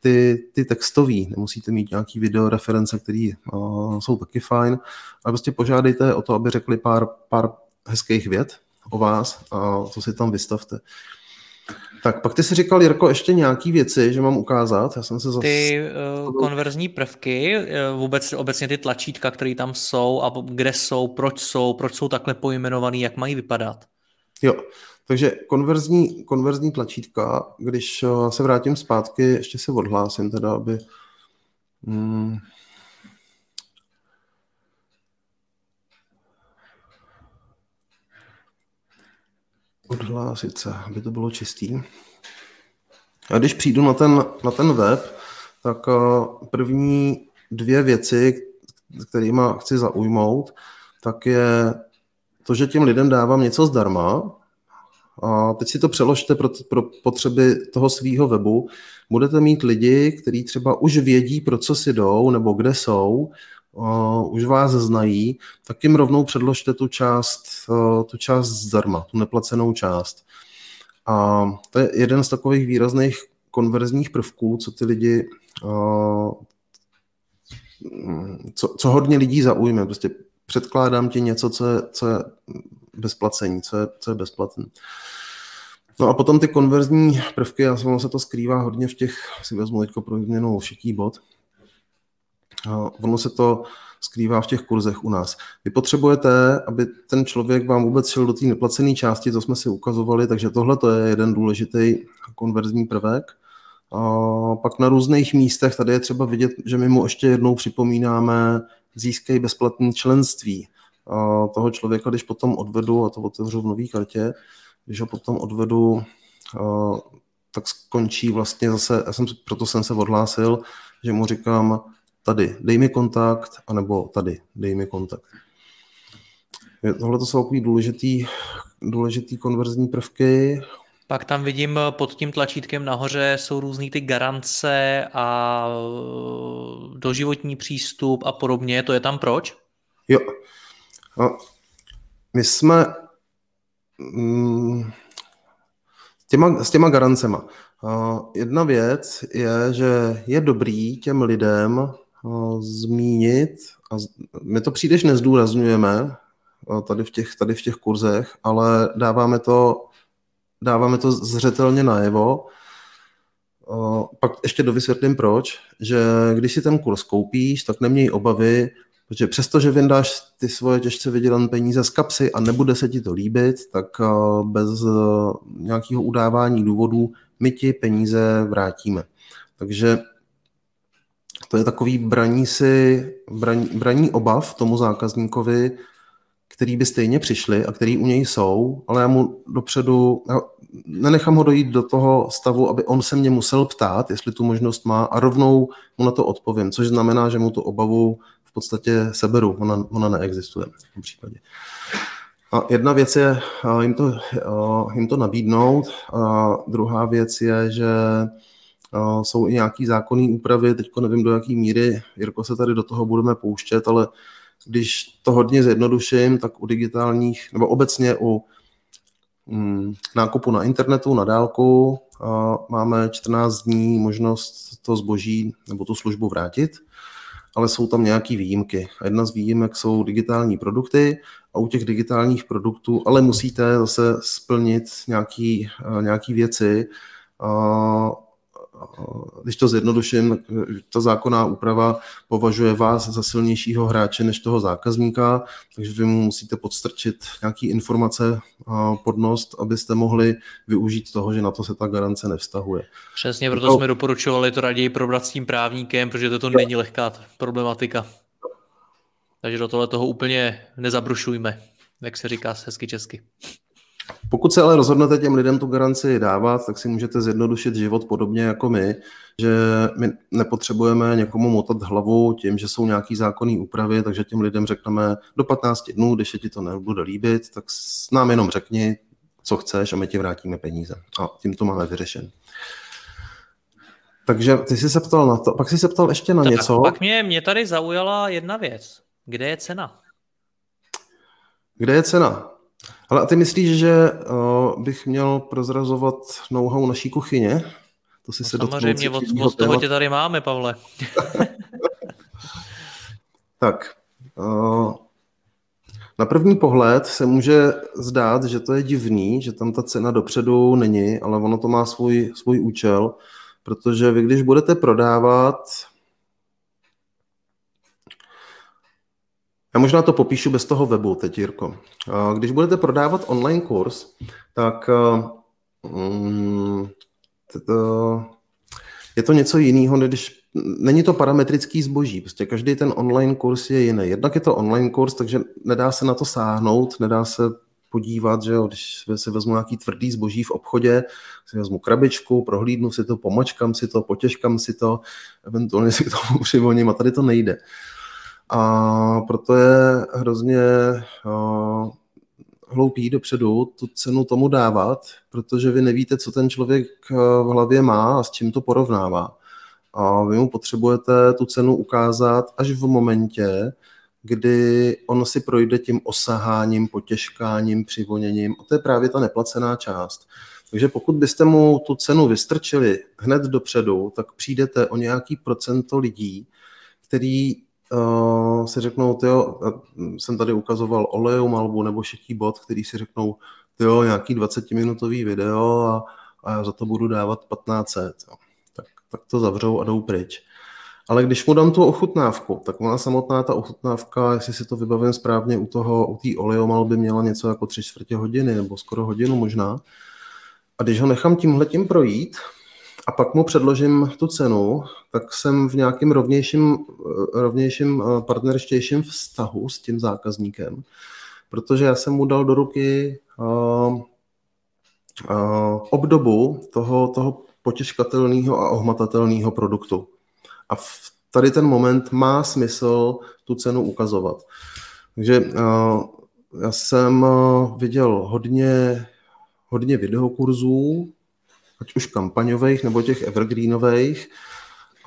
ty, ty textový, nemusíte mít nějaký video reference, které uh, jsou taky fajn, ale prostě požádejte o to, aby řekli pár, pár hezkých vět o vás a to si tam vystavte. Tak pak ty si říkal, Jirko, ještě nějaký věci, že mám ukázat. Já jsem se zase... Ty uh, konverzní prvky, uh, vůbec obecně ty tlačítka, které tam jsou a kde jsou, proč jsou, proč jsou takhle pojmenovaný, jak mají vypadat. Jo, takže konverzní, konverzní tlačítka, když uh, se vrátím zpátky, ještě se odhlásím teda, aby... Hmm, odhlásit se, aby to bylo čistý. A když přijdu na ten, na ten web, tak eh, první dvě věci, kterými chci zaujmout, tak je to, že těm lidem dávám něco zdarma. A teď si to přeložte pro, pro potřeby toho svého webu. Budete mít lidi, kteří třeba už vědí, pro co si jdou, nebo kde jsou, uh, už vás znají, tak jim rovnou předložte tu část, uh, tu část zdarma, tu neplacenou část. A to je jeden z takových výrazných konverzních prvků, co ty lidi, uh, co, co hodně lidí zaujme. Prostě předkládám ti něco, co je, co je bezplacení, co je, co je bezplatné. No a potom ty konverzní prvky, já se to skrývá hodně v těch, si vezmu teďko pro změnu šití bod, ono se to skrývá v těch kurzech u nás. Vy potřebujete, aby ten člověk vám vůbec šel do té neplacené části, co jsme si ukazovali, takže tohle to je jeden důležitý konverzní prvek. A pak na různých místech, tady je třeba vidět, že my mu ještě jednou připomínáme, získej bezplatné členství. A toho člověka, když potom odvedu, a to otevřu v nový kartě, když ho potom odvedu, tak skončí vlastně zase, já jsem, proto jsem se odhlásil, že mu říkám, tady dej mi kontakt, anebo tady dej mi kontakt. Tohle to jsou takový důležitý, důležitý konverzní prvky. Pak tam vidím pod tím tlačítkem nahoře jsou různý ty garance a doživotní přístup a podobně. To je tam proč? Jo. No, my jsme mm, s, těma, s těma garancema. Jedna věc je, že je dobrý těm lidem zmínit, a my to příliš nezdůrazňujeme tady v těch, tady v těch kurzech, ale dáváme to, dáváme to zřetelně najevo. Pak ještě dovysvětlím proč, že když si ten kurz koupíš, tak neměj obavy, protože přesto, že vyndáš ty svoje těžce vydělané peníze z kapsy a nebude se ti to líbit, tak bez nějakého udávání důvodů my ti peníze vrátíme. Takže to je takový braní si, braní, braní obav tomu zákazníkovi, který by stejně přišli a který u něj jsou, ale já mu dopředu, já nenechám ho dojít do toho stavu, aby on se mě musel ptát, jestli tu možnost má a rovnou mu na to odpovím, což znamená, že mu tu obavu v podstatě seberu, ona, ona neexistuje v tom případě. A jedna věc je jim to, jim to nabídnout, a druhá věc je, že jsou i nějaký zákonné úpravy, teď nevím do jaké míry, Jirko se tady do toho budeme pouštět, ale když to hodně zjednoduším, tak u digitálních, nebo obecně u mm, nákupu na internetu, na dálku, máme 14 dní možnost to zboží nebo tu službu vrátit, ale jsou tam nějaké výjimky. Jedna z výjimek jsou digitální produkty a u těch digitálních produktů, ale musíte zase splnit nějaké nějaký věci, když to zjednoduším, ta zákonná úprava považuje vás za silnějšího hráče než toho zákazníka, takže vy mu musíte podstrčit nějaké informace pod nos, abyste mohli využít toho, že na to se ta garance nevztahuje. Přesně, proto no. jsme doporučovali to raději probrat s tím právníkem, protože to, to není lehká problematika. Takže do tohle toho úplně nezabrušujme, jak se říká hezky česky. Pokud se ale rozhodnete těm lidem tu garanci dávat, tak si můžete zjednodušit život podobně jako my, že my nepotřebujeme někomu motat hlavu tím, že jsou nějaký zákonné úpravy, takže těm lidem řekneme do 15 dnů, když se ti to nebude líbit, tak nám jenom řekni, co chceš a my ti vrátíme peníze. A tím to máme vyřešen. Takže ty jsi se ptal na to, pak jsi se ptal ještě na tak něco. Pak mě, mě tady zaujala jedna věc. Kde je cena? Kde je cena? Ale a ty myslíš, že uh, bych měl prozrazovat know-how naší kuchyně? To si no se samozřejmě, od, od toho tě tady máme, Pavle. tak, uh, na první pohled se může zdát, že to je divný, že tam ta cena dopředu není, ale ono to má svůj, svůj účel, protože vy, když budete prodávat Já možná to popíšu bez toho webu teď, Jirko. Když budete prodávat online kurz, tak mm, je to něco jiného, když není to parametrický zboží. Prostě každý ten online kurz je jiný. Jednak je to online kurz, takže nedá se na to sáhnout, nedá se podívat, že jo, když si vezmu nějaký tvrdý zboží v obchodě, si vezmu krabičku, prohlídnu si to, pomačkám si to, potěžkám si to, eventuálně si k tomu přivoním a tady to nejde. A proto je hrozně uh, hloupý dopředu tu cenu tomu dávat, protože vy nevíte, co ten člověk v hlavě má a s čím to porovnává. A vy mu potřebujete tu cenu ukázat až v momentě, kdy on si projde tím osaháním, potěžkáním, přivoněním. A to je právě ta neplacená část. Takže pokud byste mu tu cenu vystrčili hned dopředu, tak přijdete o nějaký procento lidí, který uh, si řeknou, jo, jsem tady ukazoval Olejou malbu nebo šetí bod, který si řeknou, jo, nějaký 20-minutový video a, a já za to budu dávat 1500. Jo. Tak, tak to zavřou a jdou pryč. Ale když mu dám tu ochutnávku, tak ona samotná ta ochutnávka, jestli si to vybavím správně, u toho, u té oleomal by měla něco jako tři čtvrtě hodiny, nebo skoro hodinu možná. A když ho nechám tímhletím projít a pak mu předložím tu cenu, tak jsem v nějakém rovnějším, rovnějším eh, partnerštějším vztahu s tím zákazníkem, protože já jsem mu dal do ruky uh, uh, obdobu toho, toho potěžkatelného a ohmatatelného produktu. A v tady ten moment má smysl tu cenu ukazovat. Takže uh, já jsem viděl hodně, hodně videokurzů, ať už kampaňových nebo těch evergreenových,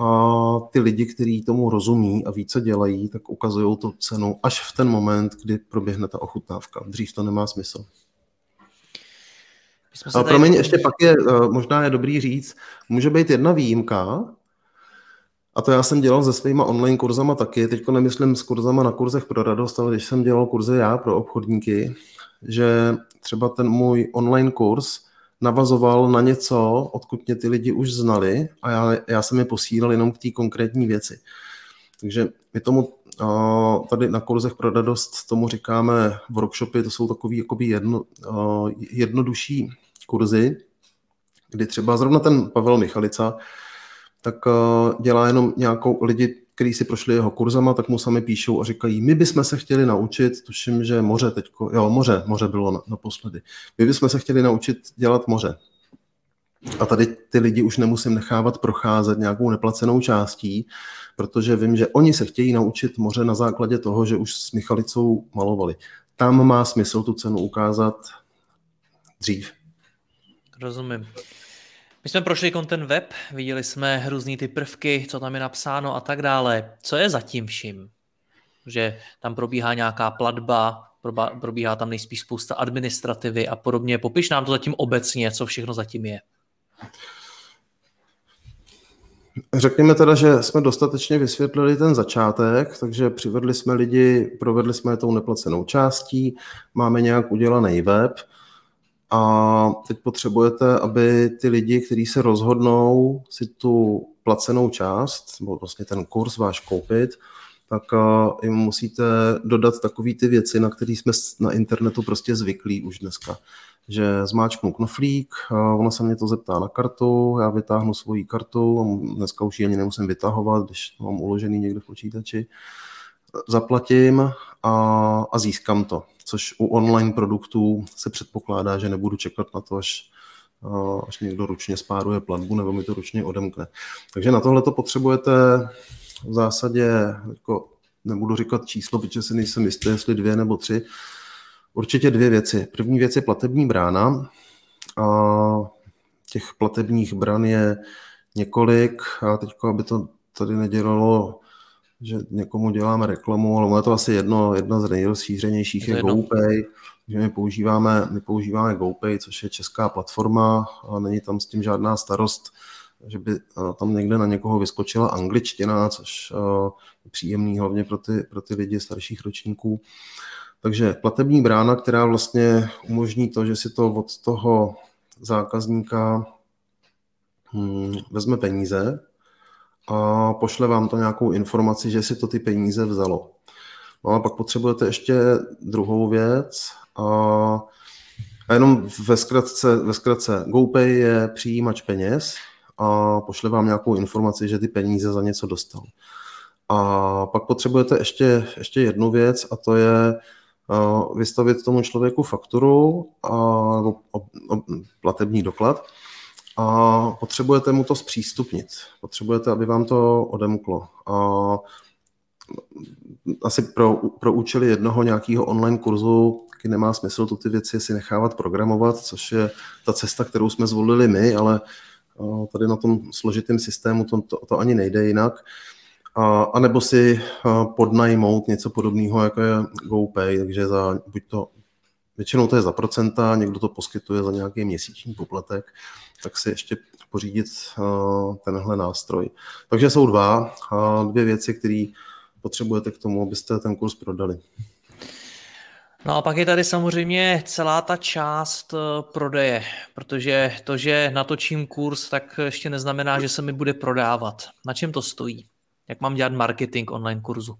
a ty lidi, kteří tomu rozumí a více dělají, tak ukazují tu cenu až v ten moment, kdy proběhne ta ochutnávka. Dřív to nemá smysl. A tady... promiň, ještě pak je, možná je dobrý říct, může být jedna výjimka, a to já jsem dělal se svýma online kurzama taky, teďko nemyslím s kurzama na kurzech pro radost, ale když jsem dělal kurzy já pro obchodníky, že třeba ten můj online kurz navazoval na něco, odkud mě ty lidi už znali a já, já jsem je posílal jenom k té konkrétní věci. Takže my tomu tady na kurzech pro radost tomu říkáme workshopy, to jsou takový jakoby jedno, jednodušší kurzy, kdy třeba zrovna ten Pavel Michalica, tak dělá jenom nějakou lidi, kteří si prošli jeho kurzama, tak mu sami píšou a říkají, my bychom se chtěli naučit, tuším, že moře teďko, jo, moře, moře bylo naposledy, my bychom se chtěli naučit dělat moře. A tady ty lidi už nemusím nechávat procházet nějakou neplacenou částí, protože vím, že oni se chtějí naučit moře na základě toho, že už s Michalicou malovali. Tam má smysl tu cenu ukázat dřív. Rozumím. My jsme prošli content web, viděli jsme různý ty prvky, co tam je napsáno a tak dále. Co je zatím vším? Že tam probíhá nějaká platba, probíhá tam nejspíš spousta administrativy a podobně. Popiš nám to zatím obecně, co všechno zatím je. Řekněme teda, že jsme dostatečně vysvětlili ten začátek, takže přivedli jsme lidi, provedli jsme tou neplacenou částí, máme nějak udělaný web, a teď potřebujete, aby ty lidi, kteří se rozhodnou si tu placenou část, nebo vlastně ten kurz váš koupit, tak jim musíte dodat takové ty věci, na které jsme na internetu prostě zvyklí už dneska. Že zmáčknu knoflík, ona se mě to zeptá na kartu, já vytáhnu svoji kartu, dneska už ji ani nemusím vytahovat, když mám uložený někde v počítači, zaplatím a, a získám to což u online produktů se předpokládá, že nebudu čekat na to, až, až někdo ručně spáruje platbu nebo mi to ručně odemkne. Takže na tohle to potřebujete v zásadě, jako nebudu říkat číslo, protože si nejsem jistý, jestli dvě nebo tři, určitě dvě věci. První věc je platební brána. A těch platebních bran je několik a teď, aby to tady nedělalo že někomu děláme reklamu, ale je to asi jedno, jedna z nejrozšířenějších je, je GoPay, že my používáme, my používáme GoPay, což je česká platforma a není tam s tím žádná starost, že by tam někde na někoho vyskočila angličtina, což je příjemný hlavně pro ty, pro ty lidi starších ročníků. Takže platební brána, která vlastně umožní to, že si to od toho zákazníka hmm, vezme peníze, a pošle vám to nějakou informaci, že si to ty peníze vzalo. No a pak potřebujete ještě druhou věc a, a jenom ve zkratce, ve zkratce GoPay je přijímač peněz a pošle vám nějakou informaci, že ty peníze za něco dostal. A pak potřebujete ještě, ještě jednu věc a to je vystavit tomu člověku fakturu a, platební doklad a potřebujete mu to zpřístupnit. Potřebujete, aby vám to odemklo. A asi pro, pro účely jednoho nějakého online kurzu taky nemá smysl tu ty věci si nechávat programovat, což je ta cesta, kterou jsme zvolili my, ale tady na tom složitém systému to, to, to ani nejde jinak. A, a nebo si podnajmout něco podobného, jako je GoPay, takže za buď to Většinou to je za procenta, někdo to poskytuje za nějaký měsíční poplatek, tak si ještě pořídit uh, tenhle nástroj. Takže jsou dva, uh, dvě věci, které potřebujete k tomu, abyste ten kurz prodali. No a pak je tady samozřejmě celá ta část eh, prodeje, protože to, že natočím kurz, tak ještě neznamená, že se mi bude prodávat. Na čem to stojí? Jak mám dělat marketing online kurzu?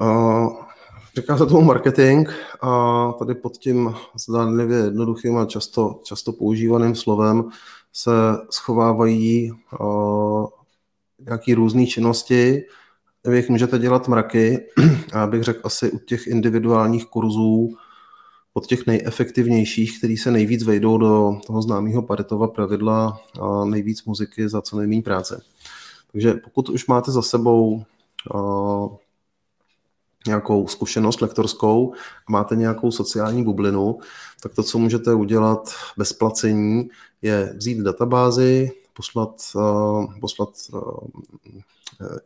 Uh, říká se tomu marketing a tady pod tím zdánlivě jednoduchým a často, často používaným slovem se schovávají uh, nějaké různé činnosti, vy jich můžete dělat mraky a já bych řekl asi u těch individuálních kurzů od těch nejefektivnějších, který se nejvíc vejdou do toho známého Paretova pravidla a nejvíc muziky za co nejméně práce. Takže pokud už máte za sebou uh, nějakou zkušenost lektorskou a máte nějakou sociální bublinu, tak to, co můžete udělat bez placení, je vzít databázi, poslat, uh, poslat uh,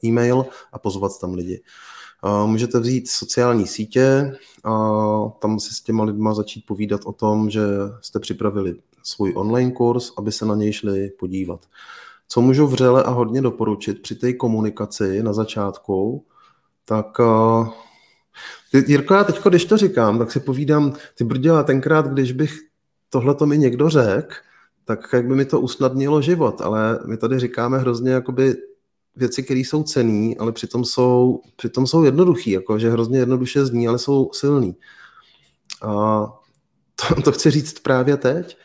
e-mail a pozvat tam lidi. Uh, můžete vzít sociální sítě a tam si s těma lidma začít povídat o tom, že jste připravili svůj online kurz, aby se na něj šli podívat. Co můžu vřele a hodně doporučit při té komunikaci na začátku, tak Jirko, já teď, když to říkám, tak si povídám, ty brděla, tenkrát, když bych tohle to mi někdo řekl, tak jak by mi to usnadnilo život, ale my tady říkáme hrozně jakoby věci, které jsou cený, ale přitom jsou, přitom jsou jednoduchý, jako, že hrozně jednoduše zní, ale jsou silný. A to, to chci říct právě teď.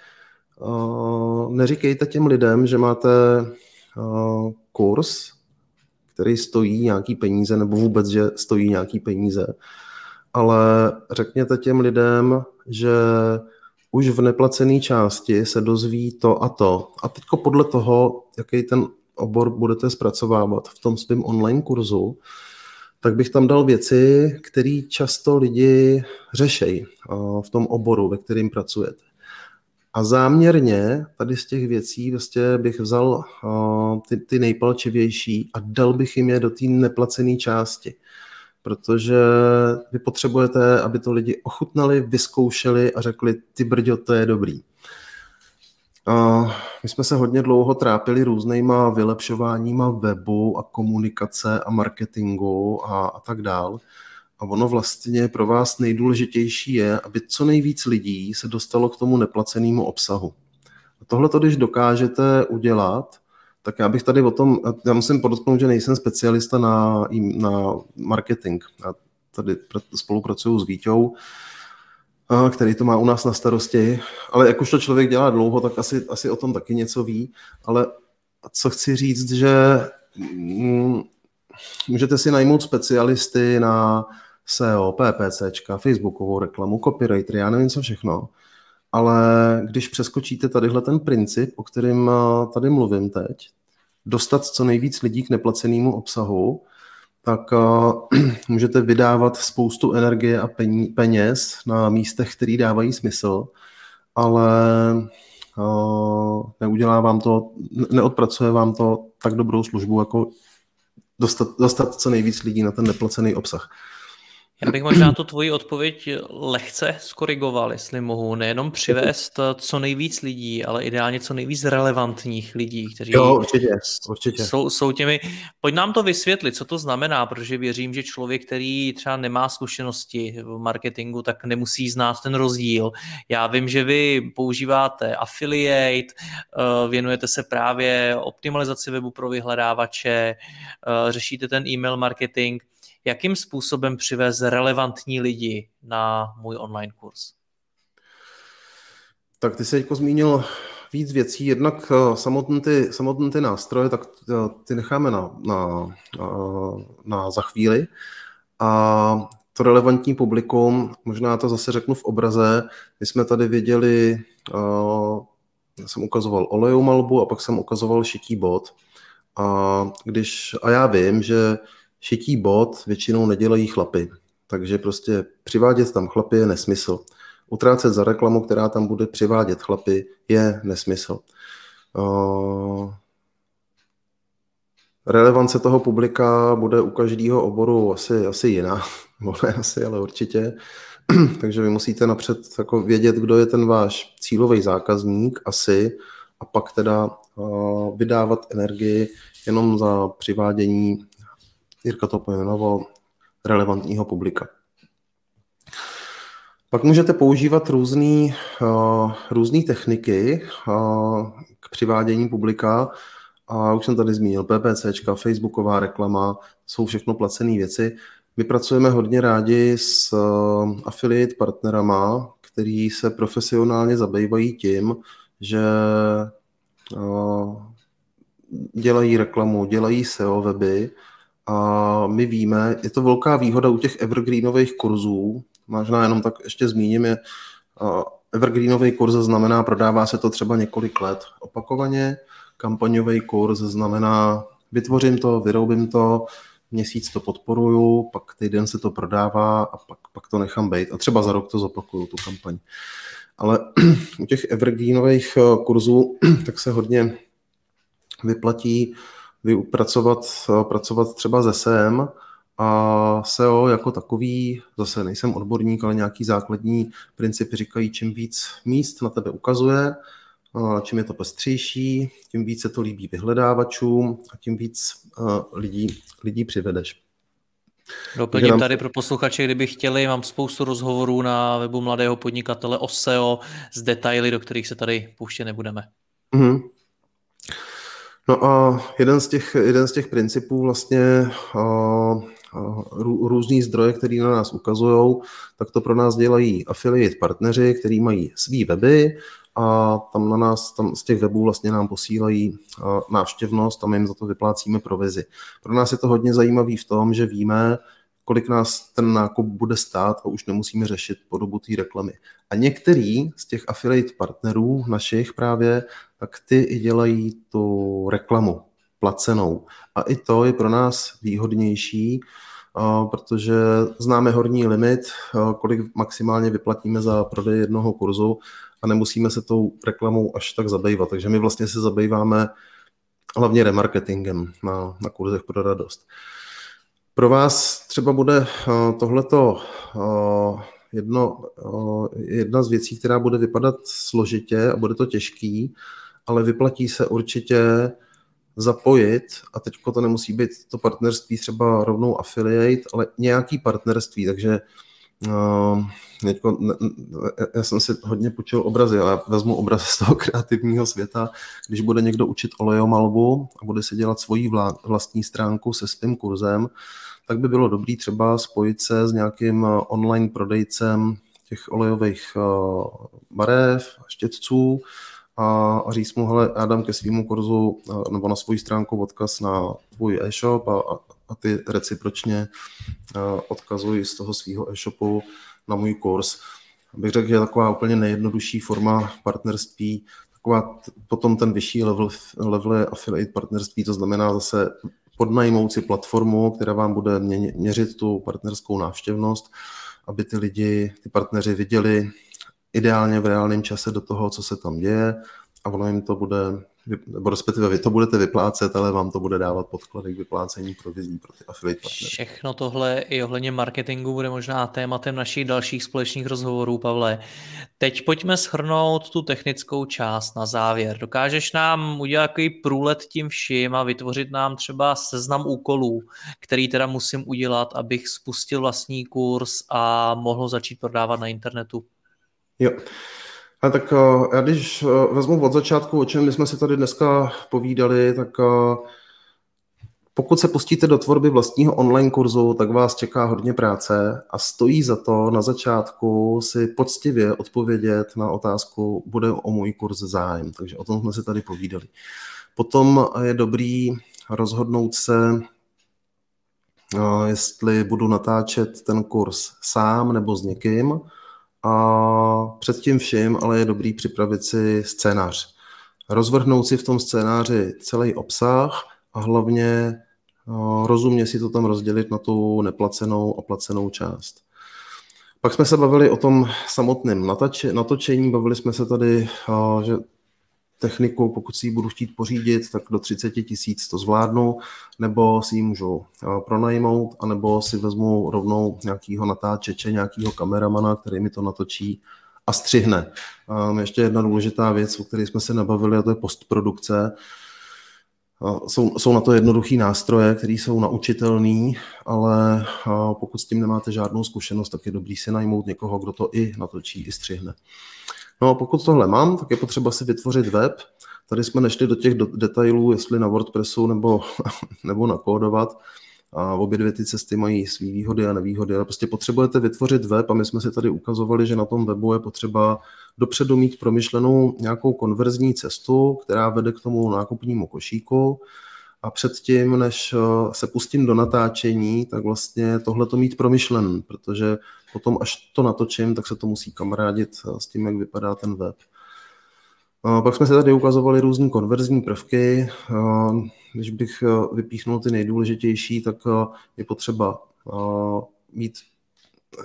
A neříkejte těm lidem, že máte kurz, který stojí nějaký peníze, nebo vůbec, že stojí nějaký peníze, ale řekněte těm lidem, že už v neplacené části se dozví to a to. A teď podle toho, jaký ten obor budete zpracovávat v tom svém online kurzu, tak bych tam dal věci, které často lidi řešejí v tom oboru, ve kterým pracujete. A záměrně tady z těch věcí vlastně bych vzal ty, ty nejpalčivější a dal bych jim je do té neplacené části protože vy potřebujete, aby to lidi ochutnali, vyzkoušeli a řekli, ty brďo, to je dobrý. My jsme se hodně dlouho trápili různýma vylepšováníma webu a komunikace a marketingu a, a tak dál. A ono vlastně pro vás nejdůležitější je, aby co nejvíc lidí se dostalo k tomu neplacenému obsahu. A tohle to, když dokážete udělat, tak já bych tady o tom, já musím podotknout, že nejsem specialista na, na marketing. Já tady spolupracuju s Víťou, který to má u nás na starosti, ale jak už to člověk dělá dlouho, tak asi, asi o tom taky něco ví, ale co chci říct, že mm, můžete si najmout specialisty na SEO, PPCčka, Facebookovou reklamu, copywriter, já nevím co všechno, ale když přeskočíte tadyhle ten princip, o kterém eh, tady mluvím teď, dostat co nejvíc lidí k neplacenému obsahu, tak uh, můžete vydávat spoustu energie a peněz na místech, které dávají smysl, ale uh, neudělá vám to, neodpracuje vám to tak dobrou službu, jako dostat, dostat co nejvíc lidí na ten neplacený obsah. Já bych možná tu tvoji odpověď lehce skorigoval, jestli mohu. Nejenom přivést co nejvíc lidí, ale ideálně co nejvíc relevantních lidí, kteří jo, určitě, určitě. Jsou, jsou těmi... Pojď nám to vysvětlit, co to znamená, protože věřím, že člověk, který třeba nemá zkušenosti v marketingu, tak nemusí znát ten rozdíl. Já vím, že vy používáte affiliate, eh, věnujete se právě optimalizaci webu pro vyhledávače, eh, řešíte ten e-mail marketing jakým způsobem přivést relevantní lidi na můj online kurz? Tak ty jsi teď zmínil víc věcí. Jednak eh, samotné ty, samotné ty nástroje, tak eh, ty necháme na, na, eh, na za chvíli. A to relevantní publikum, možná to zase řeknu v obraze, my jsme tady viděli, já jsem ukazoval olejou malbu a pak jsem ukazoval šití bod. A, když, a já vím, že šití bod většinou nedělají chlapy. Takže prostě přivádět tam chlapy je nesmysl. Utrácet za reklamu, která tam bude přivádět chlapy, je nesmysl. Uh, relevance toho publika bude u každého oboru asi, asi jiná. ne asi, ale určitě. Takže vy musíte napřed jako vědět, kdo je ten váš cílový zákazník asi a pak teda uh, vydávat energii jenom za přivádění Jirka to pojmenoval relevantního publika. Pak můžete používat různé uh, různý techniky uh, k přivádění publika. a už jsem tady zmínil PPCčka, Facebooková reklama, jsou všechno placené věci. My pracujeme hodně rádi s uh, affiliate partnerama, který se profesionálně zabývají tím, že uh, dělají reklamu, dělají SEO weby a my víme, je to velká výhoda u těch evergreenových kurzů, možná jenom tak ještě zmíním, je evergreenový kurz znamená, prodává se to třeba několik let opakovaně, kampaňový kurz znamená, vytvořím to, vyroubím to, měsíc to podporuju, pak týden se to prodává a pak, pak to nechám být. A třeba za rok to zopakuju, tu kampaň. Ale u těch evergreenových eh, kurzů tak se hodně vyplatí pracovat, eh, pracovat třeba ze SEM a SEO jako takový, zase nejsem odborník, ale nějaký základní principy říkají, čím víc míst na tebe ukazuje, čím je to pestřejší, tím víc se to líbí vyhledávačům a tím víc lidí, lidí přivedeš. Doplním nám... tady pro posluchače, kdyby chtěli, mám spoustu rozhovorů na webu Mladého podnikatele o SEO z detaily, do kterých se tady pouště nebudeme. Mm-hmm. No a jeden z těch, jeden z těch principů vlastně a, a, rů, různý zdroje, které na nás ukazují, tak to pro nás dělají affiliate partneři, kteří mají svý weby a tam na nás, tam z těch webů vlastně nám posílají návštěvnost a my jim za to vyplácíme provizi. Pro nás je to hodně zajímavé v tom, že víme, kolik nás ten nákup bude stát a už nemusíme řešit podobu té reklamy. A některý z těch affiliate partnerů našich právě, tak ty i dělají tu reklamu placenou. A i to je pro nás výhodnější, protože známe horní limit, kolik maximálně vyplatíme za prodej jednoho kurzu a nemusíme se tou reklamou až tak zabývat. Takže my vlastně se zabýváme hlavně remarketingem na, na kurzech pro radost. Pro vás třeba bude uh, tohleto uh, jedno, uh, jedna z věcí, která bude vypadat složitě a bude to těžký, ale vyplatí se určitě zapojit, a teď to nemusí být to partnerství třeba rovnou affiliate, ale nějaký partnerství, takže uh, Teďko, já jsem si hodně počil obrazy, ale vezmu obraz z toho kreativního světa. Když bude někdo učit olejomalbu a bude si dělat svoji vlastní stránku se svým kurzem, tak by bylo dobré třeba spojit se s nějakým eh, online prodejcem těch olejových eh, barev, štětců a, a říct mu, hele, já dám ke svýmu kurzu eh, nebo na svoji stránku odkaz na tvůj e-shop a, a ty recipročně odkazují z toho svého e-shopu na můj kurz. Bych řekl, že je taková úplně nejjednodušší forma partnerství, taková potom ten vyšší level, level je affiliate partnerství, to znamená zase podnajmout si platformu, která vám bude měřit tu partnerskou návštěvnost, aby ty lidi, ty partneři viděli ideálně v reálném čase do toho, co se tam děje a ono jim to bude nebo respektive vy to budete vyplácet, ale vám to bude dávat podklady k vyplácení provizí pro ty affiliate partnery. Všechno tohle i ohledně marketingu bude možná tématem našich dalších společných rozhovorů, Pavle. Teď pojďme shrnout tu technickou část na závěr. Dokážeš nám udělat takový průlet tím vším a vytvořit nám třeba seznam úkolů, který teda musím udělat, abych spustil vlastní kurz a mohl začít prodávat na internetu? Jo. A tak eh, já když eh, vezmu od začátku, o čem my jsme si tady dneska povídali, tak eh, pokud se pustíte do tvorby vlastního online kurzu, tak vás čeká hodně práce a stojí za to na začátku si poctivě odpovědět na otázku, bude o můj kurz zájem. Takže o tom jsme si tady povídali. Potom je dobrý rozhodnout se, jestli budu natáčet ten kurz sám nebo s někým, a před tím vším ale je dobrý připravit si scénář. Rozvrhnout si v tom scénáři celý obsah a hlavně rozumně si to tam rozdělit na tu neplacenou a placenou část. Pak jsme se bavili o tom samotném natočení, bavili jsme se tady, že techniku, pokud si ji budu chtít pořídit, tak do 30 tisíc to zvládnu, nebo si ji můžu eh, pronajmout, anebo si vezmu rovnou nějakého natáčeče, nějakého kameramana, který mi to natočí a střihne. Um, ještě jedna důležitá věc, o které jsme se nabavili, a to je postprodukce. Uh, jsou, jsou na to jednoduché nástroje, které jsou naučitelné, ale uh, pokud s tím nemáte žádnou zkušenost, tak je dobrý si najmout někoho, kdo to i natočí, i střihne. No a pokud tohle mám, tak je potřeba si vytvořit web. tady jsme nešli do těch detailů, jestli na WordPressu nebo, nebo nakódovat. A obě dvě ty cesty mají své výhody a nevýhody, ale prostě potřebujete vytvořit web a my jsme si tady ukazovali, že na tom webu je potřeba dopředu mít promyšlenou nějakou konverzní cestu, která vede k tomu nákupnímu košíku a předtím, než eh, se pustím do natáčení, tak vlastně tohle to mít promyšlen, protože potom, až to natočím, tak se to musí kamarádit eh, s tím, jak vypadá ten web. Pak jsme se tady ukazovali různé konverzní prvky. Když bych eh, vypíchnul ty nejdůležitější, tak je potřeba mít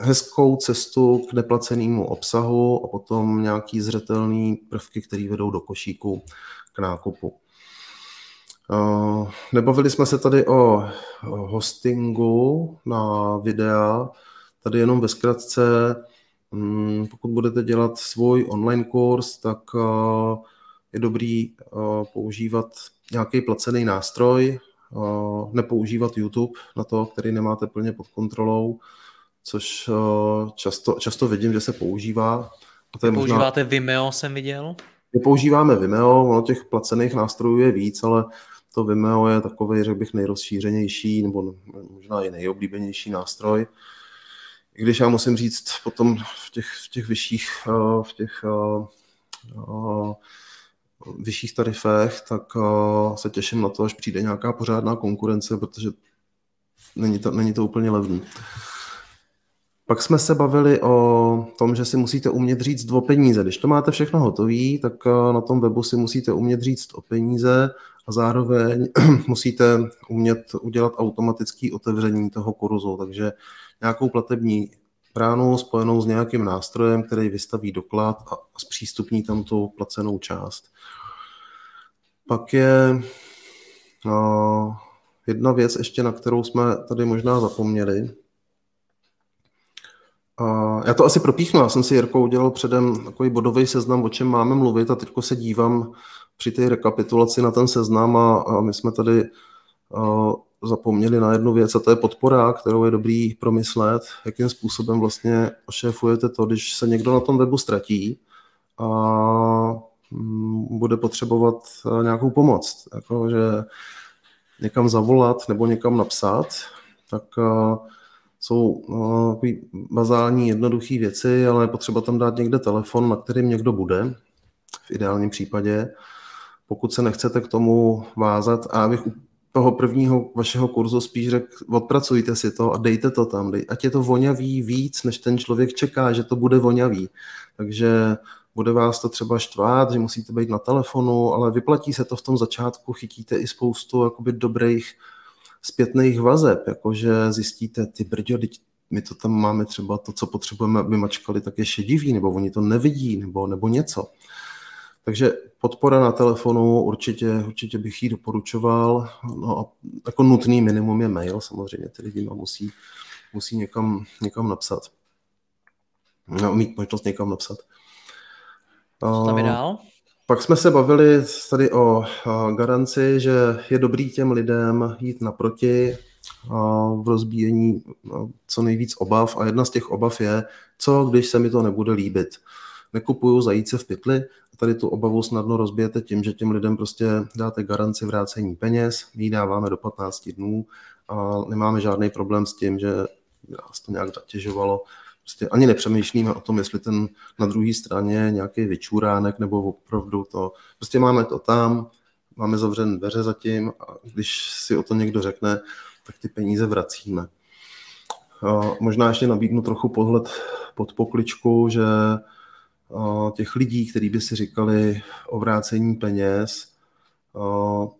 hezkou cestu k neplacenému obsahu a potom nějaký zřetelný prvky, které vedou do košíku k nákupu. Nebavili jsme se tady o hostingu na videa. Tady jenom ve zkratce, mm, pokud budete dělat svůj online kurz, tak je dobrý používat nějaký placený nástroj, nepoužívat YouTube na to, který nemáte plně pod kontrolou, což často, často vidím, že se používá. A to je Používáte možná... Vimeo, jsem viděl? My používáme Vimeo, ono těch placených nástrojů je víc, ale to Vimeo je takový, řekl bych, nejrozšířenější nebo možná i nejoblíbenější nástroj. I když já musím říct, potom v těch, v těch vyšších, eh, v těch uh, uh, vyšších tarifech, tak se těším na to, až přijde nějaká pořádná konkurence, protože není to, není to úplně levný. Pak jsme se bavili o tom, že si musíte umět říct o peníze. Když to máte všechno hotové, tak na tom webu si musíte umět říct o peníze a zároveň musíte umět udělat automatické otevření toho kurzu, takže nějakou platební bránu spojenou s nějakým nástrojem, který vystaví doklad a zpřístupní tam tu placenou část. Pak je no, jedna věc ještě, na kterou jsme tady možná zapomněli. A já to asi propíchnu, já jsem si Jirkou udělal předem takový bodový seznam, o čem máme mluvit a teď se dívám při té rekapitulaci na ten seznam a, a my jsme tady a, zapomněli na jednu věc a to je podpora, kterou je dobrý promyslet, jakým způsobem vlastně ošéfujete to, když se někdo na tom webu ztratí a mm, bude potřebovat nějakou pomoc, jako že někam zavolat nebo někam napsat, tak jsou no, bazální, jednoduché věci, ale je potřeba tam dát někde telefon, na kterým někdo bude, v ideálním případě pokud se nechcete k tomu vázat a abych u toho prvního vašeho kurzu spíš řekl, odpracujte si to a dejte to tam, dej, ať je to vonavý víc, než ten člověk čeká, že to bude vonavý. Takže bude vás to třeba štvát, že musíte být na telefonu, ale vyplatí se to v tom začátku, chytíte i spoustu jakoby dobrých zpětných vazeb, jakože zjistíte, ty brďo, my to tam máme třeba to, co potřebujeme, aby mačkali, tak je šedivý, nebo oni to nevidí, nebo, nebo něco. Takže podpora na telefonu určitě, určitě bych ji doporučoval. No a jako nutný minimum je mail, samozřejmě ty lidi musí, musí někam, někam napsat. No, mít možnost někam napsat. Co tam je dál? Pak jsme se bavili tady o garanci, že je dobrý těm lidem jít naproti v rozbíjení co nejvíc obav a jedna z těch obav je, co když se mi to nebude líbit. Nekupuju zajíce v pytli, tady tu obavu snadno rozbijete tím, že těm lidem prostě dáte garanci vrácení peněz, my ji dáváme do 15 dnů a nemáme žádný problém s tím, že nás to nějak zatěžovalo. Prostě ani nepřemýšlíme o tom, jestli ten na druhé straně nějaký vyčuránek nebo opravdu to. Prostě máme to tam, máme zavřené dveře zatím a když si o to někdo řekne, tak ty peníze vracíme. Možná ještě nabídnu trochu pohled pod pokličku, že těch lidí, kteří by si říkali o vrácení peněz,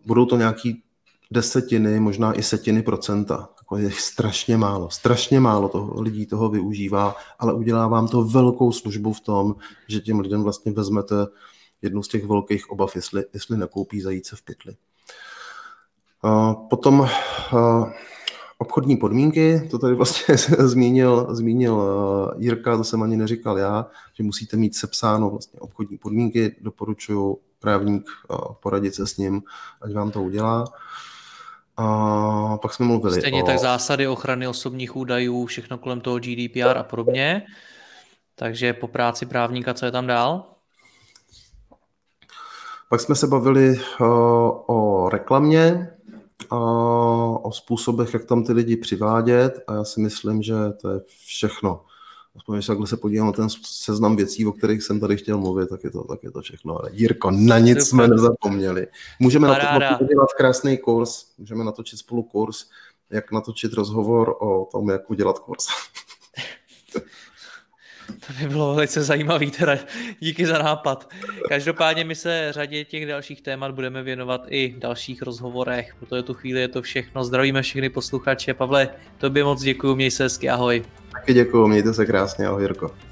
budou to nějaký desetiny, možná i setiny procenta. Jako je strašně málo, strašně málo toho, lidí toho využívá, ale udělá vám to velkou službu v tom, že těm lidem vlastně vezmete jednu z těch velkých obav, jestli, jestli nekoupí zajíce v pytli. Potom obchodní podmínky, to tady vlastně zmínil, zmínil eh, Jirka, to jsem ani neříkal já, že musíte mít sepsáno vlastně obchodní podmínky, doporučuji právník eh, poradit se s ním, ať vám to udělá. A pak jsme mluvili Stejně o... tak zásady ochrany osobních údajů, všechno kolem toho GDPR a podobně. Takže po práci právníka, co je tam dál? Pak jsme se bavili uh, o reklamě, uh, o způsobech, jak tam ty lidi přivádět a já si myslím, že to je všechno. Aspoň když takhle se podívám na ten seznam věcí, o kterých jsem tady chtěl mluvit, tak je to, tak je to všechno. Ale Jirko, na nic Super. jsme nezapomněli. Můžeme Paráda. na to udělat krásný kurz, můžeme natočit spolu kurz, jak natočit rozhovor o tom, jak udělat kurz. To by bylo velice zajímavý, teda díky za nápad. Každopádně my se řadě těch dalších témat budeme věnovat i v dalších rozhovorech, protože tu chvíli je to všechno. Zdravíme všechny posluchače. Pavle, tobě moc děkuji, měj se hezky, ahoj. Taky děkuji, mějte se krásně, ahoj Jirko.